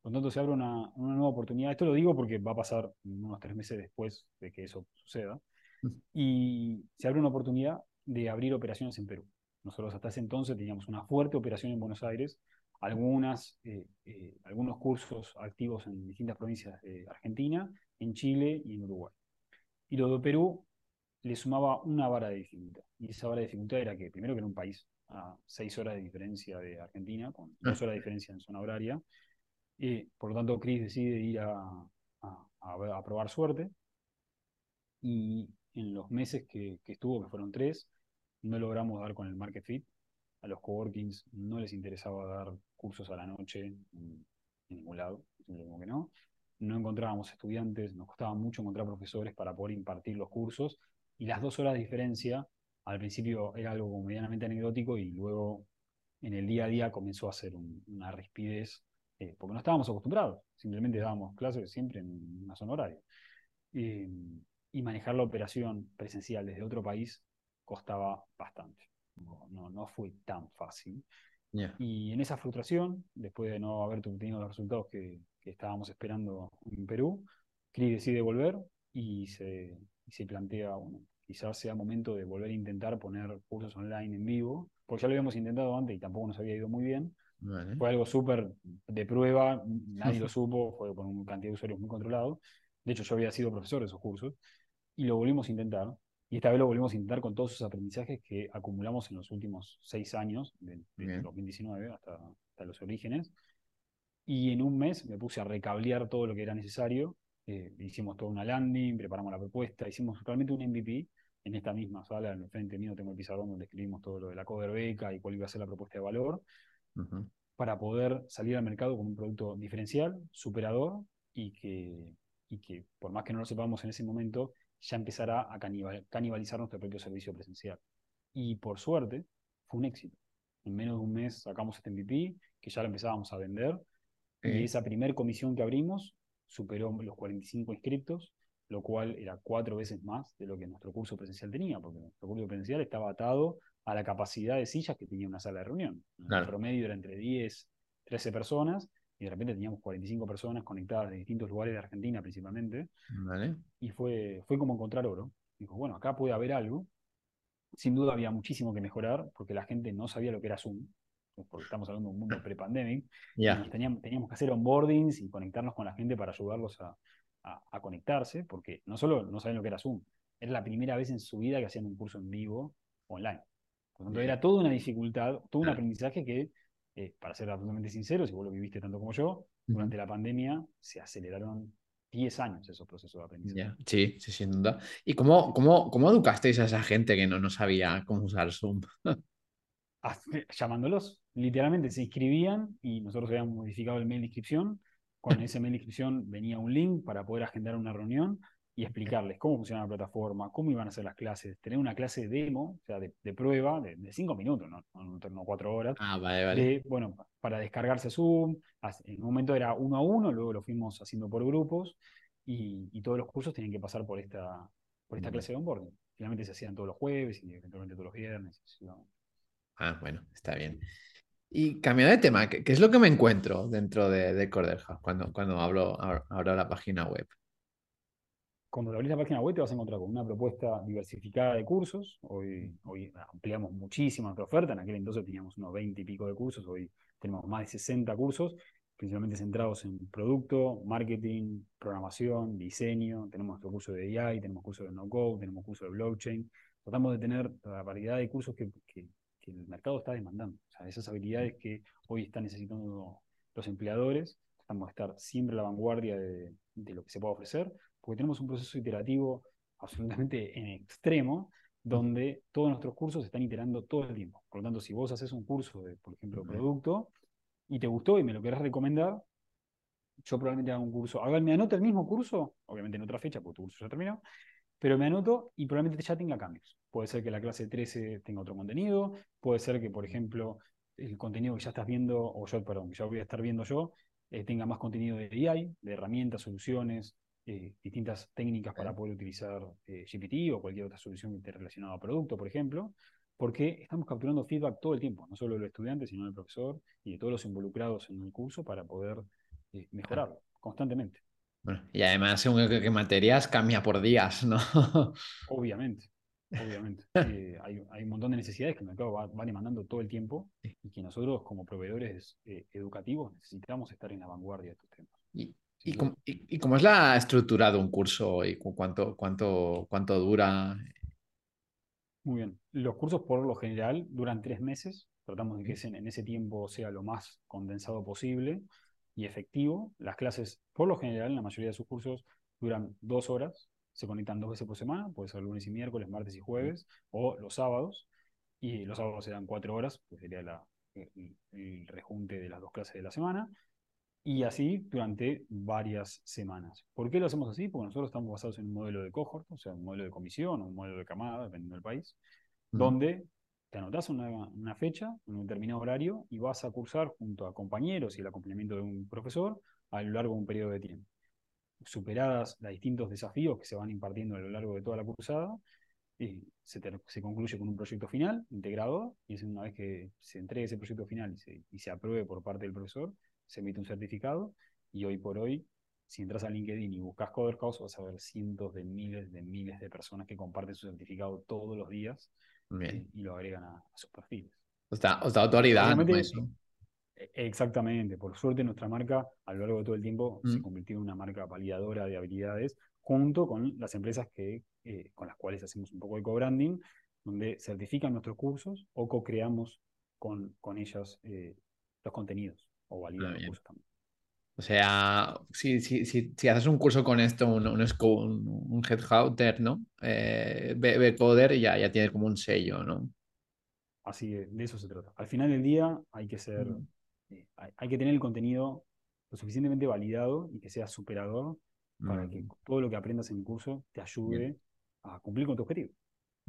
Por lo tanto, se abre una, una nueva oportunidad. Esto lo digo porque va a pasar unos tres meses después de que eso suceda. Y se abre una oportunidad de abrir operaciones en Perú. Nosotros hasta ese entonces teníamos una fuerte operación en Buenos Aires, algunas, eh, eh, algunos cursos activos en distintas provincias de Argentina, en Chile y en Uruguay. Y lo de Perú le sumaba una vara de dificultad. Y esa vara de dificultad era que, primero, que era un país a seis horas de diferencia de Argentina, con dos horas de diferencia en zona horaria. Por lo tanto, Chris decide ir a, a- a- a probar suerte. Y en los meses que, que estuvo, que fueron tres, no logramos dar con el market fit. A los coworkings no les interesaba dar cursos a la noche en, ningún lado, como que no. No encontrábamos estudiantes, nos costaba mucho encontrar profesores para poder impartir los cursos. Y las dos horas de diferencia, al principio era algo medianamente anecdótico y luego en el día a día comenzó a ser un- una rispidez, eh, porque no estábamos acostumbrados, simplemente dábamos clases siempre en una zona horaria. Eh, y manejar la operación presencial desde otro país costaba bastante. No, no, no fue tan fácil. Y en esa frustración, después de no haber obtenido los resultados que, que estábamos esperando en Perú, Cris decide volver y se, y se plantea, bueno, quizás sea momento de volver a intentar poner cursos online en vivo, porque ya lo habíamos intentado antes y tampoco nos había ido muy bien. Vale. Fue algo súper de prueba, nadie lo supo, fue con una cantidad de usuarios muy controlado. De hecho, yo había sido profesor de esos cursos y lo volvimos a intentar. Y esta vez lo volvimos a intentar con todos esos aprendizajes que acumulamos en los últimos seis años, de- desde Bien. 2019 hasta, hasta los orígenes. Y en un mes me puse a recablear todo lo que era necesario. Eh, hicimos toda una landing, preparamos la propuesta, hicimos realmente un MVP en esta misma sala, en el frente mío tengo el pizarrón donde escribimos todo lo de la cover beca y cuál iba a ser la propuesta de valor Ujú. para poder salir al mercado con un producto diferencial, superador y que, y que por más que no lo sepamos en ese momento, ya empezará a canibal- canibalizar nuestro propio servicio presencial. Y por suerte, fue un éxito. En menos de un mes sacamos este MVP, que ya lo empezábamos a vender, Sí. y esa primer comisión que abrimos superó los 45 inscriptos, lo cual era cuatro veces más de lo que nuestro curso presencial tenía, porque nuestro curso presencial estaba atado a la capacidad de sillas que tenía una sala de reunión. Claro. El promedio era entre 10, 13 personas, y de repente teníamos 45 personas conectadas de distintos lugares de Argentina principalmente, Vale. y fue, fue como encontrar oro. Dijo, bueno, acá puede haber algo. Sin duda había muchísimo que mejorar porque la gente no sabía lo que era Zoom, porque estamos hablando de un mundo pre-pandemic, Ya. y teníamos, teníamos que hacer onboardings y conectarnos con la gente para ayudarlos a, a- a conectarse, porque no solo no sabían lo que era Zoom, era la primera vez en su vida que hacían un curso en vivo online. Por lo tanto, Bien. era toda una dificultad, todo un aprendizaje que, eh, para ser absolutamente sincero, si vos lo viviste tanto como yo, durante la pandemia se aceleraron 10 años esos procesos de aprendizaje. Ya. Sí, sí, sin duda. ¿Y cómo, cómo, cómo educasteis a esa gente que no, no sabía cómo usar Zoom? Hasta- llamándolos. Literalmente se inscribían y nosotros habíamos modificado el mail de inscripción. Con ese mail de inscripción venía un link para poder agendar una reunión y explicarles cómo funciona la plataforma, cómo iban a ser las clases, tener una clase de demo, o sea, de, de prueba, de, de cinco minutos, no, no, no cuatro horas, Ah, vale, vale. de, bueno, pa- para descargarse Zoom. En un momento era uno a uno, luego lo fuimos haciendo por grupos y, y todos los cursos tenían que pasar por esta, por esta Mm. clase de onboarding. Finalmente se hacían todos los jueves y eventualmente todos los viernes. sucesivamente. Ah, bueno, está bien. Y cambiando de tema, ¿qué, qué es lo que me encuentro dentro de, de Corder cuando, cuando hablo, abro la página web? Cuando abrís la página web te vas a encontrar con una propuesta diversificada de cursos. Hoy, ampliamos muchísimo nuestra oferta. En aquel entonces teníamos unos 20 y pico de cursos. Hoy tenemos más de 60 cursos, principalmente centrados en producto, marketing, programación, diseño. Tenemos nuestro curso de AI, tenemos curso de no-code, tenemos curso de blockchain. Tratamos de tener la variedad de cursos que, el mercado está demandando. O sea, esas habilidades que hoy están necesitando los empleadores. Tratamos de estar siempre a la vanguardia de, de lo que se puede ofrecer porque tenemos un proceso iterativo absolutamente en extremo, donde todos nuestros cursos están iterando todo el tiempo. Por lo tanto, si vos haces un curso de, por ejemplo, producto, y te gustó y me lo querés recomendar, yo probablemente haga un curso. A ver, me anoto el mismo curso, obviamente en otra fecha, porque tu curso ya terminó, pero me anoto y probablemente ya tenga cambios. Puede ser que la clase 13 tenga otro contenido, puede ser que, por ejemplo, el contenido que ya estás viendo, o yo, perdón, que ya voy a estar viendo yo, eh, tenga más contenido de AI, de herramientas, soluciones, eh, distintas técnicas para poder utilizar eh, GPT o cualquier otra solución que relacionada a producto, por ejemplo, porque estamos capturando feedback todo el tiempo, no solo del estudiante, sino del profesor y de todos los involucrados en el curso para poder eh, mejorarlo constantemente. Bueno, y además, según qué, qué materias, cambia por días, ¿no? Obviamente, obviamente. Eh, hay, hay un montón de necesidades que el mercado va, va demandando todo el tiempo y que nosotros como proveedores eh, educativos necesitamos estar en la vanguardia de estos temas. Y, y, y- y cómo es la estructura de un curso y cu- cuánto, cuánto, cuánto dura? Muy bien. Los cursos por lo general duran tres meses. Tratamos de que ese- en ese tiempo sea lo más condensado posible y efectivo. Las clases, por lo general, la mayoría de sus cursos duran dos horas. Se conectan dos veces por semana, puede ser lunes y miércoles, martes y jueves, o los sábados. Y los sábados se dan cuatro horas, que sería la- el, el rejunte de las dos clases de la semana. Y así durante varias semanas. ¿Por qué lo hacemos así? Porque nosotros estamos basados en un modelo de cohort, o sea, un modelo de comisión o un modelo de camada, dependiendo del país, donde te anotás una, una fecha, en un determinado horario, y vas a cursar junto a compañeros y el acompañamiento de un profesor a lo largo de un periodo de tiempo. Superadas los distintos desafíos que se van impartiendo a lo largo de toda la cursada, y se, ter- se concluye con un proyecto final integrador, y es una vez que se entregue ese proyecto final y se, y se apruebe por parte del profesor, se emite un certificado, y hoy por hoy, si entras a LinkedIn y buscas Coder House, vas a ver cientos de miles de miles de personas que comparten su certificado todos los días Bien. y, y lo agregan a, a sus perfiles. Os da, os da autoridad, ¿no? Obviamente, Eso. E- Exactamente, por suerte nuestra marca a lo largo de todo el tiempo se Mm. convirtió en una marca validadora de habilidades junto con las empresas que, eh, con las cuales hacemos un poco de co-branding, donde certifican nuestros cursos o co-creamos con, con ellas eh, los contenidos o Ah, los bien. cursos también. O sea, si, si, si, si haces un curso con esto, un, un, un, un headhunter, ¿no? Eh, ve, ve Coder y ya, ya tiene como un sello, ¿no? Así de eso se trata. Al final del día hay que ser, Mm. eh, hay, hay que tener el contenido lo suficientemente validado y que sea superador para que todo lo que aprendas en el curso te ayude a cumplir con tu objetivo.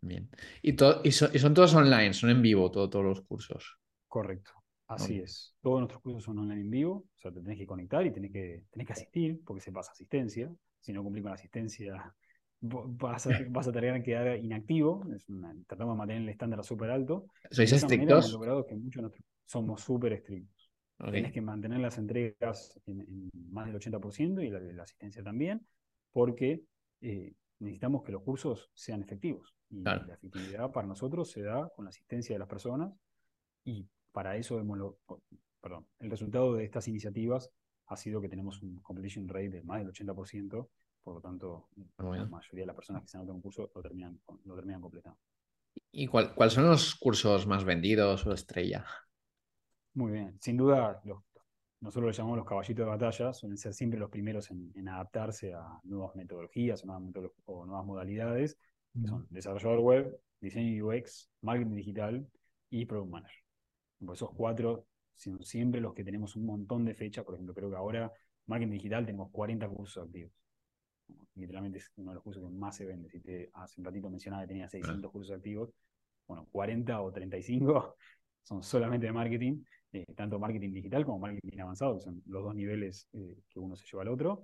Bien. Y, y, so- y son todos online, son en vivo todo- todos los cursos. Correcto, así es. Todos nuestros cursos son online en vivo, o sea, te tenés que conectar y tenés que, tenés que asistir, porque se pasa asistencia. Si no cumplís con la asistencia, vas a, vas a tener que quedar inactivo. Es una- tratamos de mantener el estándar súper alto. ¿Sois estrictos? que muchos de nuestros somos súper estrictos. Tienes que mantener las entregas en, más del 80% y la, asistencia también, porque eh, necesitamos que los cursos sean efectivos. Y la efectividad para nosotros se da con la asistencia de las personas y para eso hemos lo, perdón, el resultado de estas iniciativas ha sido que tenemos un completion rate de más del 80%, por lo tanto, la mayoría de las personas que se anotan un curso lo terminan, lo terminan completando. ¿Y cuáles son los cursos más vendidos o estrella? Muy bien, sin duda, nosotros los llamamos los caballitos de batalla, suelen ser siempre los primeros en, adaptarse a nuevas metodologías o nuevas, o nuevas modalidades, que son desarrollador web, diseño UX, marketing digital y product manager. Esos cuatro son siempre los que tenemos un montón de fechas, por ejemplo, creo que ahora marketing digital tenemos 40 cursos activos. Literalmente es uno de los cursos que más se vende. Si te hace un ratito mencionaba que tenía 600 cursos activos, bueno, 40 o 35 son solamente de marketing, eh, tanto marketing digital como marketing avanzado, que son los dos niveles eh, que uno se lleva al otro,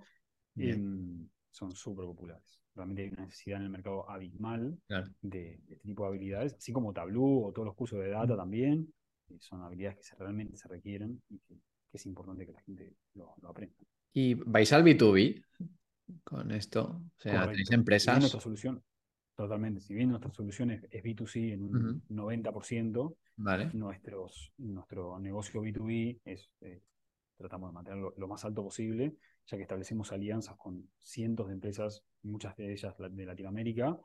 em, son súper populares. Realmente hay una necesidad en el mercado abismal de, este tipo de habilidades, así como Tableau o todos los cursos de data también, son habilidades que realmente se requieren y que, es importante que la gente lo, aprenda. ¿Y vais al B2B con esto? O sea, tenéis empresas. nuestra solución, Totalmente. Si bien nuestra solución es, B2C en un 90%, nuestros, nuestro negocio B2B es, eh, tratamos de mantenerlo lo más alto posible, ya que establecemos alianzas con cientos de empresas, muchas de ellas de Latinoamérica,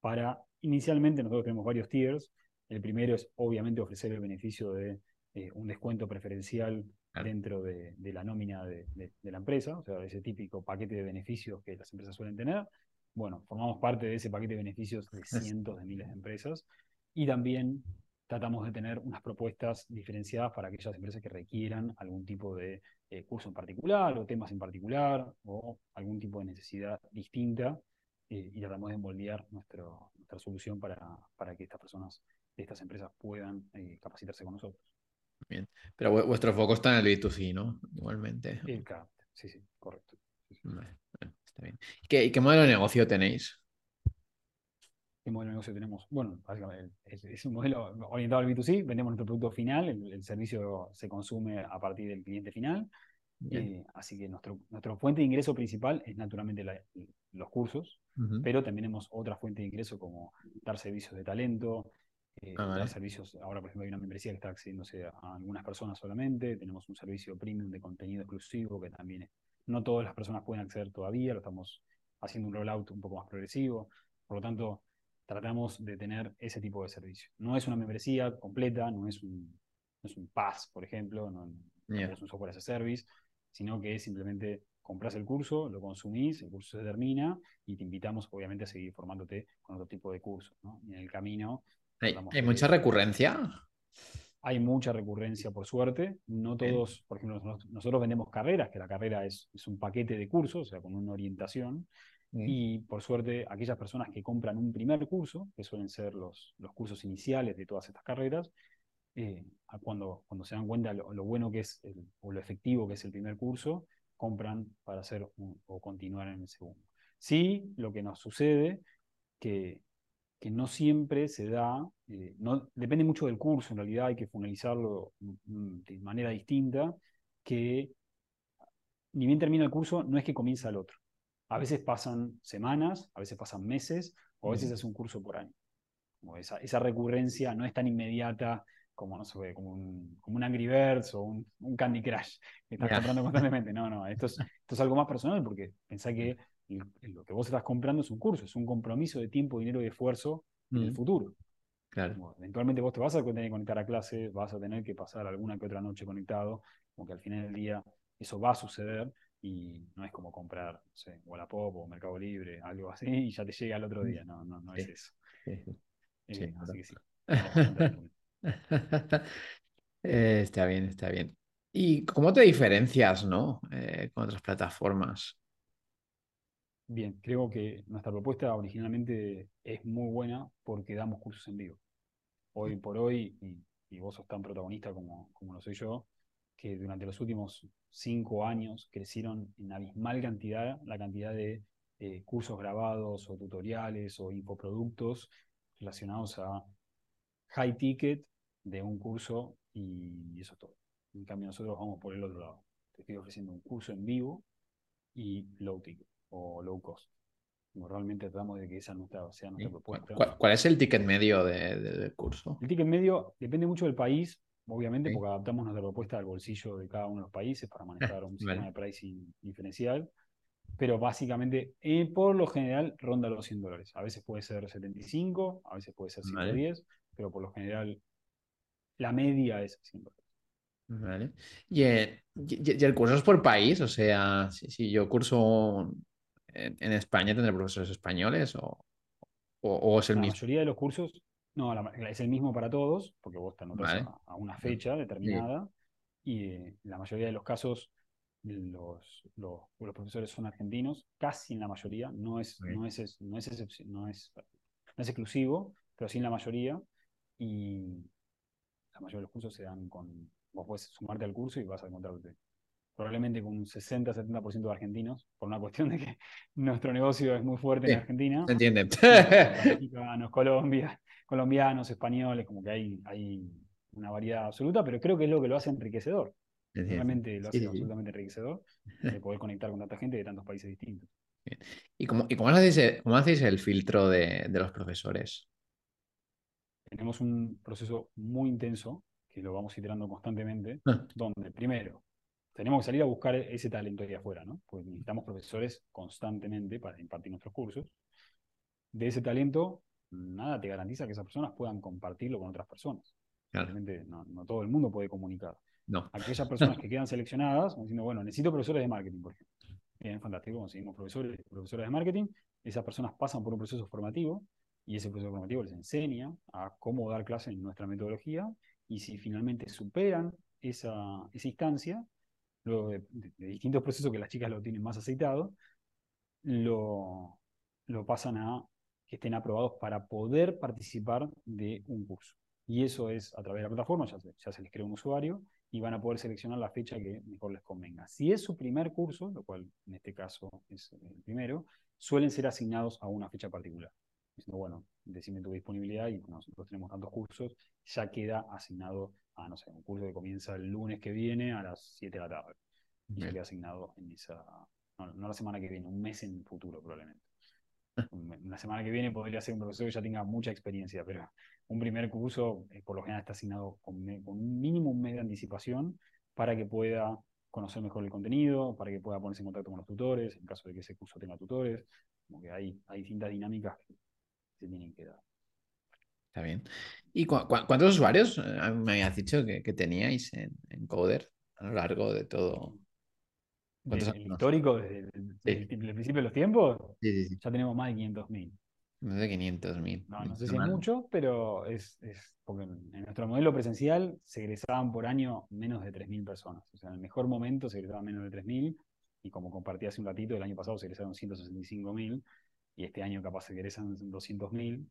para, inicialmente nosotros tenemos varios tiers. El primero es obviamente ofrecer el beneficio de eh, un descuento preferencial dentro de, la nómina de, de, la empresa, o sea, ese típico paquete de beneficios que las empresas suelen tener. Bueno, formamos parte de ese paquete de beneficios de cientos de miles de empresas. Y también tratamos de tener unas propuestas diferenciadas para aquellas empresas que requieran algún tipo de eh, curso en particular o temas en particular o algún tipo de necesidad distinta eh, y tratamos de moldear nuestra solución para, para que estas personas de estas empresas puedan eh, capacitarse con nosotros. Bien, pero vuestro foco está en el B2C, ¿no? Igualmente. El sí, sí, correcto. ¿Qué, modelo de negocio tenéis? ¿Qué modelo de negocio tenemos? Bueno, básicamente es, un modelo orientado al B2C, vendemos nuestro producto final, el, servicio se consume a partir del cliente final. Eh, así que nuestro, nuestra fuente de ingreso principal es naturalmente los cursos, pero también tenemos otra fuente de ingreso como dar servicios de talento, eh, ah, dar servicios, ahora por ejemplo hay una membresía que está accediéndose a algunas personas solamente, tenemos un servicio premium de contenido exclusivo que también es no todas las personas pueden acceder todavía, lo estamos haciendo un rollout un poco más progresivo. Por lo tanto, tratamos de tener ese tipo de servicio. No es una membresía completa, no es un, es un pass, por ejemplo, no, es un software as a service, sino que es simplemente compras el curso, lo consumís, el curso se termina y te invitamos obviamente a seguir formándote con otro tipo de cursos. Y en el camino... ¿Hay, mucha recurrencia? Hay mucha recurrencia, por suerte. No todos, por ejemplo, nosotros, vendemos carreras, que la carrera es, es, un paquete de cursos, o sea, con una orientación. Y por suerte, aquellas personas que compran un primer curso, que suelen ser los, los cursos iniciales de todas estas carreras, eh, cuando, cuando se dan cuenta lo, lo bueno que es o lo efectivo que es el primer curso, compran para hacer o continuar en el segundo. Sí, lo que nos sucede que que no siempre se da, eh, no, depende mucho del curso, en realidad hay que finalizarlo de manera distinta, que ni bien termina el curso, no es que comienza el otro. A veces pasan semanas, a veces pasan meses, o a veces es un curso por año. Como esa, esa, recurrencia no es tan inmediata como, no sé, como un, como un Angry Birds o un, Candy Crush que estás comprando constantemente. No, no, esto es, esto es algo más personal porque pensá que lo que vos estás comprando es un curso, es un compromiso de tiempo, dinero y esfuerzo en el mm. futuro. Claro. eventualmente vos te vas a tener que conectar a clase, vas a tener que pasar alguna que otra noche conectado, como que al final del día eso va a suceder y no es como comprar, no sé, Wallapop o Mercado Libre, algo así, y ya te llega al otro día. No, no, no es eso. Eh, así que sí. Eh, está bien, está bien. ¿Y cómo te diferencias, no? Eh, con otras plataformas. Bien, creo que nuestra propuesta originalmente es muy buena porque damos cursos en vivo. Hoy por hoy, y, vos sos tan protagonista como, como lo soy yo, que durante los últimos cinco años crecieron en abismal cantidad la cantidad de eh, cursos grabados o tutoriales o infoproductos relacionados a high ticket de un curso y eso es todo. En cambio, nosotros vamos por el otro lado. Te estoy ofreciendo un curso en vivo y low ticket o low cost. realmente tratamos de que esa nuestra, sea nuestra propuesta. ¿Cuál, es el ticket medio del curso? El ticket medio depende mucho del país, obviamente, porque adaptamos nuestra propuesta al bolsillo de cada uno de los países para manejar un sistema de pricing diferencial. Pero básicamente, eh, por lo general, ronda los 100 dólares. A veces puede ser 75, a veces puede ser 110, pero por lo general, la media es 100 dólares. Vale. ¿Y, el curso es por país? O sea, si, yo curso en, España, ¿tendré profesores españoles o, o, es el mismo? La mayoría de los cursos, no, es el mismo para todos, porque vos te anotas a, una fecha determinada y eh, la mayoría de los casos los, los, profesores son argentinos, casi en la mayoría, no es, no es, no es, no es, no es exclusivo, pero sí en la mayoría. Y la mayoría de los cursos se dan con, vos puedes sumarte al curso y vas a encontrarte probablemente con un 60-70% de argentinos, por una cuestión de que nuestro negocio es muy fuerte en Argentina. Se entiende. Mexicanos, Colombia, colombianos, españoles, como que hay, hay una variedad absoluta, pero creo que es lo que lo hace enriquecedor. Realmente lo hace absolutamente enriquecedor de poder conectar con tanta gente de tantos países distintos. ¿Y cómo, y cómo, hacéis, cómo hacéis el filtro de, de los profesores? Tenemos un proceso muy intenso que lo vamos iterando constantemente, ah. donde primero tenemos que salir a buscar ese talento ahí afuera, ¿no? Porque necesitamos profesores constantemente para impartir nuestros cursos. De ese talento, nada te garantiza que esas personas puedan compartirlo con otras personas. Realmente no, todo el mundo puede comunicar. No. Aquellas personas que quedan seleccionadas, diciendo, bueno, necesito profesores de marketing, por ejemplo. Bien, fantástico, conseguimos profesores, profesores de marketing. Esas personas pasan por un proceso formativo y ese proceso formativo les enseña a cómo dar clases en nuestra metodología y si finalmente superan esa, instancia, luego de, distintos procesos que las chicas lo tienen más aceitado, lo, lo pasan a que estén aprobados para poder participar de un curso. Y eso es a través de la plataforma, ya se, ya se les crea un usuario y van a poder seleccionar la fecha que mejor les convenga. Si es su primer curso, lo cual en este caso es el primero, suelen ser asignados a una fecha particular diciendo, bueno, decime tu disponibilidad y nosotros tenemos tantos cursos, ya queda asignado a, no sé, un curso que comienza el lunes que viene a las 7 de la tarde. Y ya queda asignado en esa, no, la semana que viene, un mes en el futuro probablemente. Una semana que viene podría ser un profesor que ya tenga mucha experiencia, pero un primer curso eh, por lo general está asignado con, con, un mínimo un mes de anticipación para que pueda conocer mejor el contenido, para que pueda ponerse en contacto con los tutores, en caso de que ese curso tenga tutores. Como que hay, hay distintas dinámicas se tienen que dar. Está bien. ¿Y cuántos usuarios eh, me habías dicho que, teníais en, Coder a lo largo de todo? el histórico, desde el, principio de los tiempos, ya tenemos más de 500.000. Más de 500.000. No, no sé si es mucho, pero es, porque en nuestro modelo presencial se egresaban por año menos de 3.000 personas. O sea, en el mejor momento se egresaban menos de 3.000 y como compartí hace un ratito, el año pasado se egresaron 165.000 y este año capaz se egresan 200.000,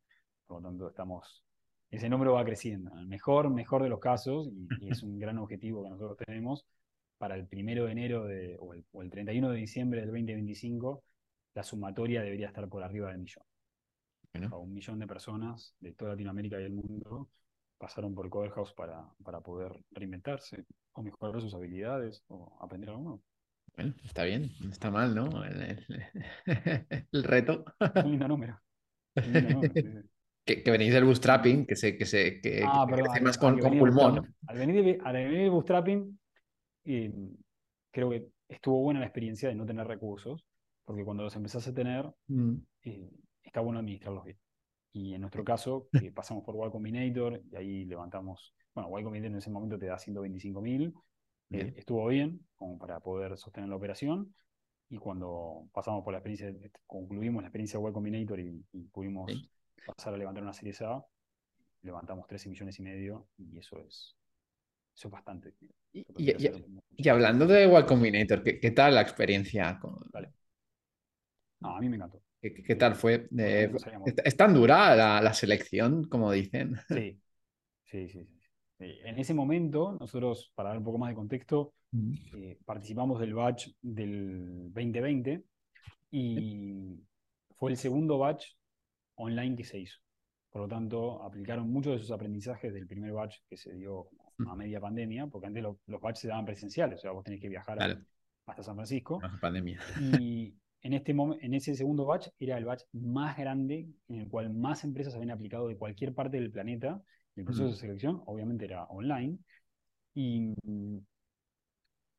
por lo tanto estamos, ese número va creciendo, el mejor, mejor de los casos, y, es un gran objetivo que nosotros tenemos, para el primero de enero de, o, el, 31 de diciembre del 2025, la sumatoria debería estar por arriba del millón. un millón de personas de toda Latinoamérica y el mundo pasaron por Coderhouse para, para poder reinventarse o mejorar sus habilidades o aprender algo nuevo. Bueno, está bien, no está mal, ¿no? El, reto. Un lindo número. Que, venís del bootstrapping, que se, que se que, ah, más con, pulmón. Al venir, al venir del bootstrapping, y creo que estuvo buena la experiencia de no tener recursos, porque cuando los empezás a tener, mm. eh, está bueno administrarlos bien. Y en nuestro caso, que pasamos por Y Combinator y ahí levantamos, bueno, Y Combinator en ese momento te da 125 mil, eh, estuvo bien como para poder sostener la operación. Y cuando pasamos por la experiencia, concluimos la experiencia Web Combinator y, pudimos pasar a levantar una serie A, levantamos 13 millones y medio y eso es, eso es bastante. Y, hablando de Web Combinator, ¿qué, tal la experiencia? Con... a mí me encantó. ¿Qué, tal fue? ¿Es tan dura la, la, selección, como dicen? Sí, sí, sí. sí. Eh, en ese momento, nosotros, para dar un poco más de contexto, eh, participamos del batch del 2020 y fue el segundo batch online que se hizo. Por lo tanto, aplicaron muchos de sus aprendizajes del primer batch que se dio a media pandemia, porque antes los batches se daban presenciales, o sea, vos tenés que viajar hasta San Francisco. pandemia. Y en, este en ese segundo batch era el batch más grande en el cual más empresas habían aplicado de cualquier parte del planeta. El proceso de selección obviamente era online y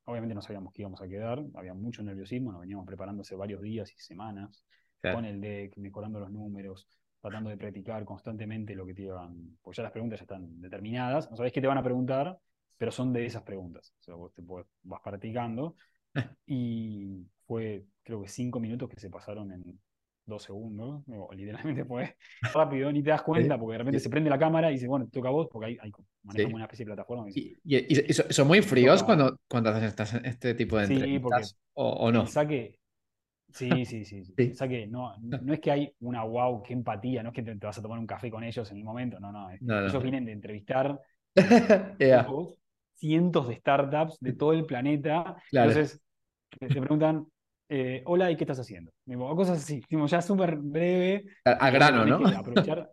obviamente no sabíamos que íbamos a quedar, había mucho nerviosismo, nos veníamos preparando hace varios días y semanas con el deck, mejorando los números, tratando de practicar constantemente lo que te iban, porque ya las preguntas ya están determinadas, no sabés qué te van a preguntar, pero son de esas preguntas, o sea, vos te vas practicando. Y fue creo que cinco minutos que se pasaron en dos segundos, literalmente fue rápido, ni te das cuenta, porque de repente se prende la cámara y dice, bueno, toca a vos, porque hay, hay manejamos una especie de plataforma. Y, son muy fríos cuando, cuando haces este tipo de entrevistas, o, o, no. Saque, sí, sí, sí, sí. Saque, no, no es que hay una wow, qué empatía, no es que te, vas a tomar un café con ellos en el momento, no, no. ellos vienen de entrevistar cientos de startups de todo el planeta. Entonces, te preguntan, eh, hola, ¿y qué estás haciendo? cosas así, ya súper breve. A, grano, ¿no? Aprovechar.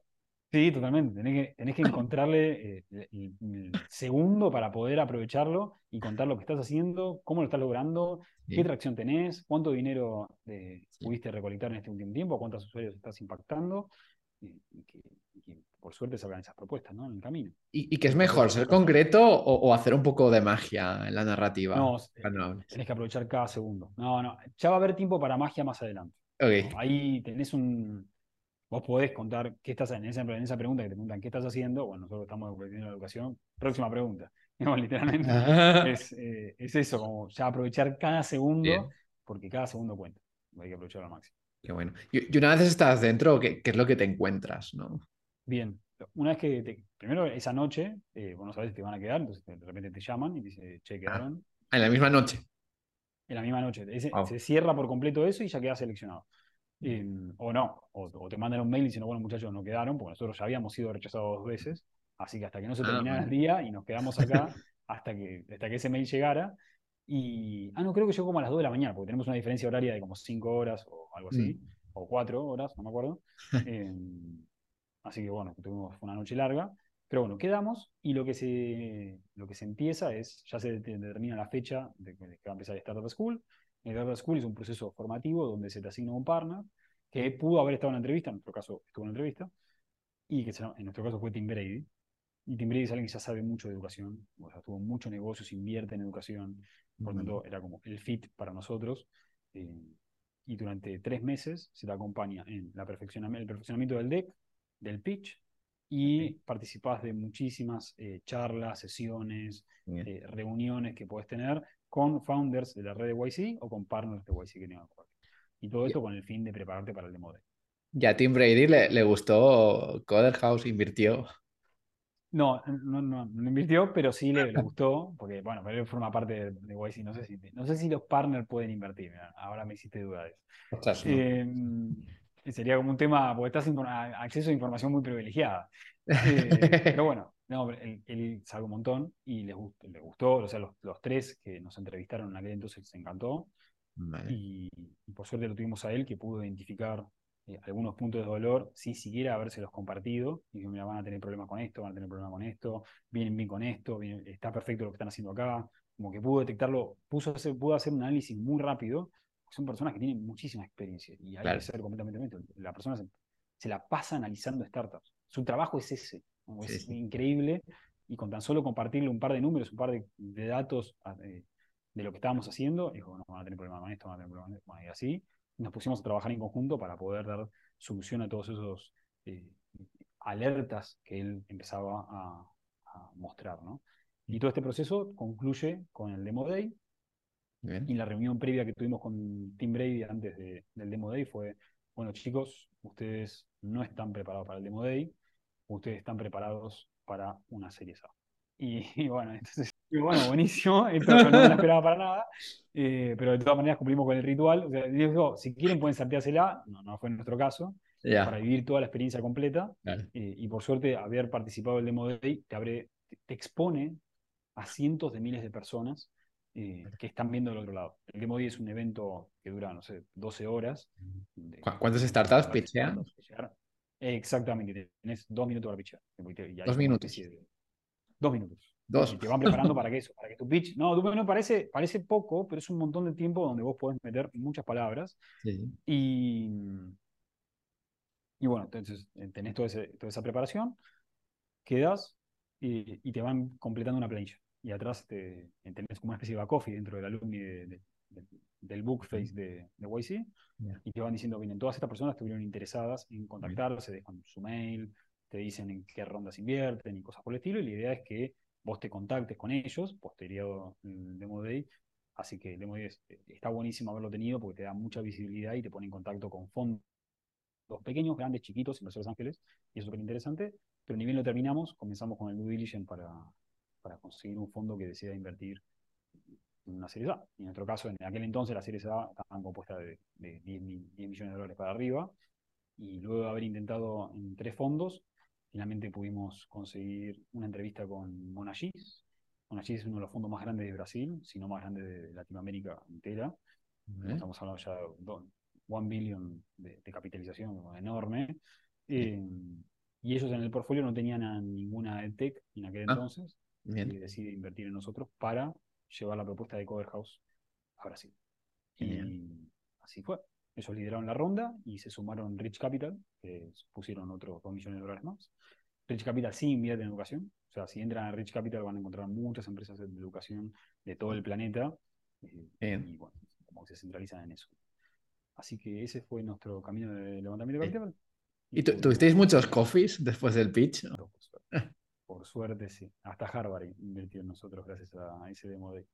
Sí, totalmente. Tenés que, tenés que encontrarle eh, el, segundo para poder aprovecharlo y contar lo que estás haciendo, cómo lo estás logrando, qué tracción tenés, cuánto dinero eh, pudiste recolectar en este último tiempo, cuántos usuarios estás impactando. Y, que, por suerte salgan esas propuestas ¿no? en el camino. ¿Y, qué es mejor, ser concreto o, hacer un poco de magia en la narrativa? No, tenés que aprovechar cada segundo. No, no, ya va a haber tiempo para magia más adelante. Ahí tenés un... Vos podés contar qué estás en esa, en esa pregunta que te preguntan qué estás haciendo. Bueno, nosotros estamos en la educación. Próxima pregunta. literalmente eh, es, eso, como ya aprovechar cada segundo, porque cada segundo cuenta. Hay que aprovechar al máximo. Qué bueno. Y, una vez estás dentro, ¿qué, ¿qué, es lo que te encuentras? ¿no? Bien, una vez que, primero esa noche, eh, vos no sabes si te van a quedar, entonces de repente te llaman y te dicen, che, quedaron. Ah, en la misma noche. En la misma noche. Se cierra por completo eso y ya quedas seleccionado. Em, o no, o, te mandan un mail diciendo, bueno, muchachos, no quedaron, porque nosotros ya habíamos sido rechazados dos veces, así que hasta que no se ah, terminara el día y nos quedamos acá hasta que, hasta que ese mail llegara. Y, ah, no, creo que llegó como a las 2 de la mañana, porque tenemos una diferencia horaria de como 5 horas o algo así, mm. o 4 horas, no me acuerdo. eh, Así que bueno, tuvimos una noche larga. Pero bueno, quedamos y lo que se, lo que se empieza es, ya se determina la fecha de que va a empezar el Startup School. El Startup School es un proceso formativo donde se te asigna un partner que pudo haber estado en la entrevista, en nuestro caso estuvo en la entrevista, y que en nuestro caso fue Tim Brady. Y Tim Brady es alguien que ya sabe mucho de educación, o sea, tuvo muchos negocios, invierte en educación, por lo tanto era como el fit para nosotros. Eh, y durante tres meses se te acompaña en la el perfeccionamiento del deck, del pitch y participás de muchísimas eh, charlas, sesiones, eh, reuniones que puedes tener con founders de la red de YC o con partners de YC que tengan Y todo esto con el fin de prepararte para el demo day. ¿Y a Tim Brady le, le gustó Coder House? ¿Invirtió? No, no, no, no invirtió, pero sí le, gustó, porque bueno, pero él forma parte de, de YC. No sé, si, no sé si los partners pueden invertir. ahora me hiciste duda de eso. Em, Sería como un tema, porque estás con acceso a información muy privilegiada. Eh, pero bueno, no, él, sabe un montón y le gustó, le gustó o sea, los, tres que nos entrevistaron en aquel entonces se encantó. Y, por suerte lo tuvimos a él que pudo identificar eh, algunos puntos de dolor sin siquiera habérselos compartido. Y dijo, mira, van a tener problemas con esto, van a tener problemas con esto, vienen bien con esto, está perfecto lo que están haciendo acá. Como que pudo detectarlo, puso, pudo hacer un análisis muy rápido son personas que tienen muchísima experiencia y hay que ser completamente La persona se, la pasa analizando startups. Su trabajo es ese, es increíble y con tan solo compartirle un par de números, un par de, datos ah, de, lo que estábamos haciendo, dijo, no, van a tener problemas con esto, van a tener problemas con esto, y así nos pusimos a trabajar en conjunto para poder dar solución a todos esos eh, alertas que él empezaba a, mostrar. Y todo este proceso concluye con el Demo Day, y la reunión previa que tuvimos con Tim Brady antes del Demo Day fue, bueno chicos, ustedes no están preparados para el Demo Day, ustedes están preparados para una serie A. Y, bueno, entonces, bueno, buenísimo, esto no me esperaba para nada, eh, pero de todas maneras cumplimos con el ritual. O sea, digo, si quieren pueden salteársela, no, no fue nuestro caso, para vivir toda la experiencia completa. Eh, y por suerte, haber participado del Demo Day te, abre, te expone a cientos de miles de personas eh, que están viendo del otro lado. El Demo Day es un evento que dura, no sé, 12 horas. ¿Cuántas startups pitchean? Exactamente, tenés dos minutos para pitchear. Dos minutos. dos minutos. Dos. Y te van preparando para que eso, para que tu pitch. No, parece, parece poco, pero es un montón de tiempo donde vos podés meter muchas palabras. Sí. Y, y bueno, entonces eh, tenés toda, toda esa preparación, quedas y, y, te van completando una planilla. Y atrás te, tenés como una especie de back office dentro del alumni de, de, del book face de, de YC. Y te van diciendo, bien, todas estas personas estuvieron interesadas en contactarse, dejan su mail, te dicen en qué rondas invierten y cosas por el estilo. Y la idea es que vos te contactes con ellos, posterior el Demo Day. Así que el Demo Day está buenísimo haberlo tenido porque te da mucha visibilidad y te pone en contacto con fondos pequeños, grandes, chiquitos, inversores ángeles, y es súper interesante. Pero ni bien lo terminamos, comenzamos con el due diligence para, para conseguir un fondo que decida invertir una serie A. Y en nuestro caso, en aquel entonces, las series A estaban compuestas de, de 10, 10, millones de dólares para arriba. Y luego de haber intentado en tres fondos, finalmente pudimos conseguir una entrevista con Monagis. Monagis es uno de los fondos más grandes de Brasil, si no más grande de Latinoamérica entera. Estamos hablando ya de one billion de, de capitalización enorme. Eh, y ellos en el portfolio no tenían a ninguna EdTech en aquel ah, entonces. Bien. Y decide invertir en nosotros para llevar la propuesta de Cover House a Brasil. Y así fue. Ellos lideraron la ronda y se sumaron Rich Capital, que pusieron otros 2 millones de dólares más. Rich Capital sí invierte en educación. O sea, si entran a Rich Capital van a encontrar muchas empresas de educación de todo el planeta. Eh, y bueno, como se centralizan en eso. Así que ese fue nuestro camino de levantamiento de capital. ¿Y, tuvisteis muchos coffees después del pitch? Por, suerte. sí. Hasta Harvard invirtió en nosotros gracias a ese demo de.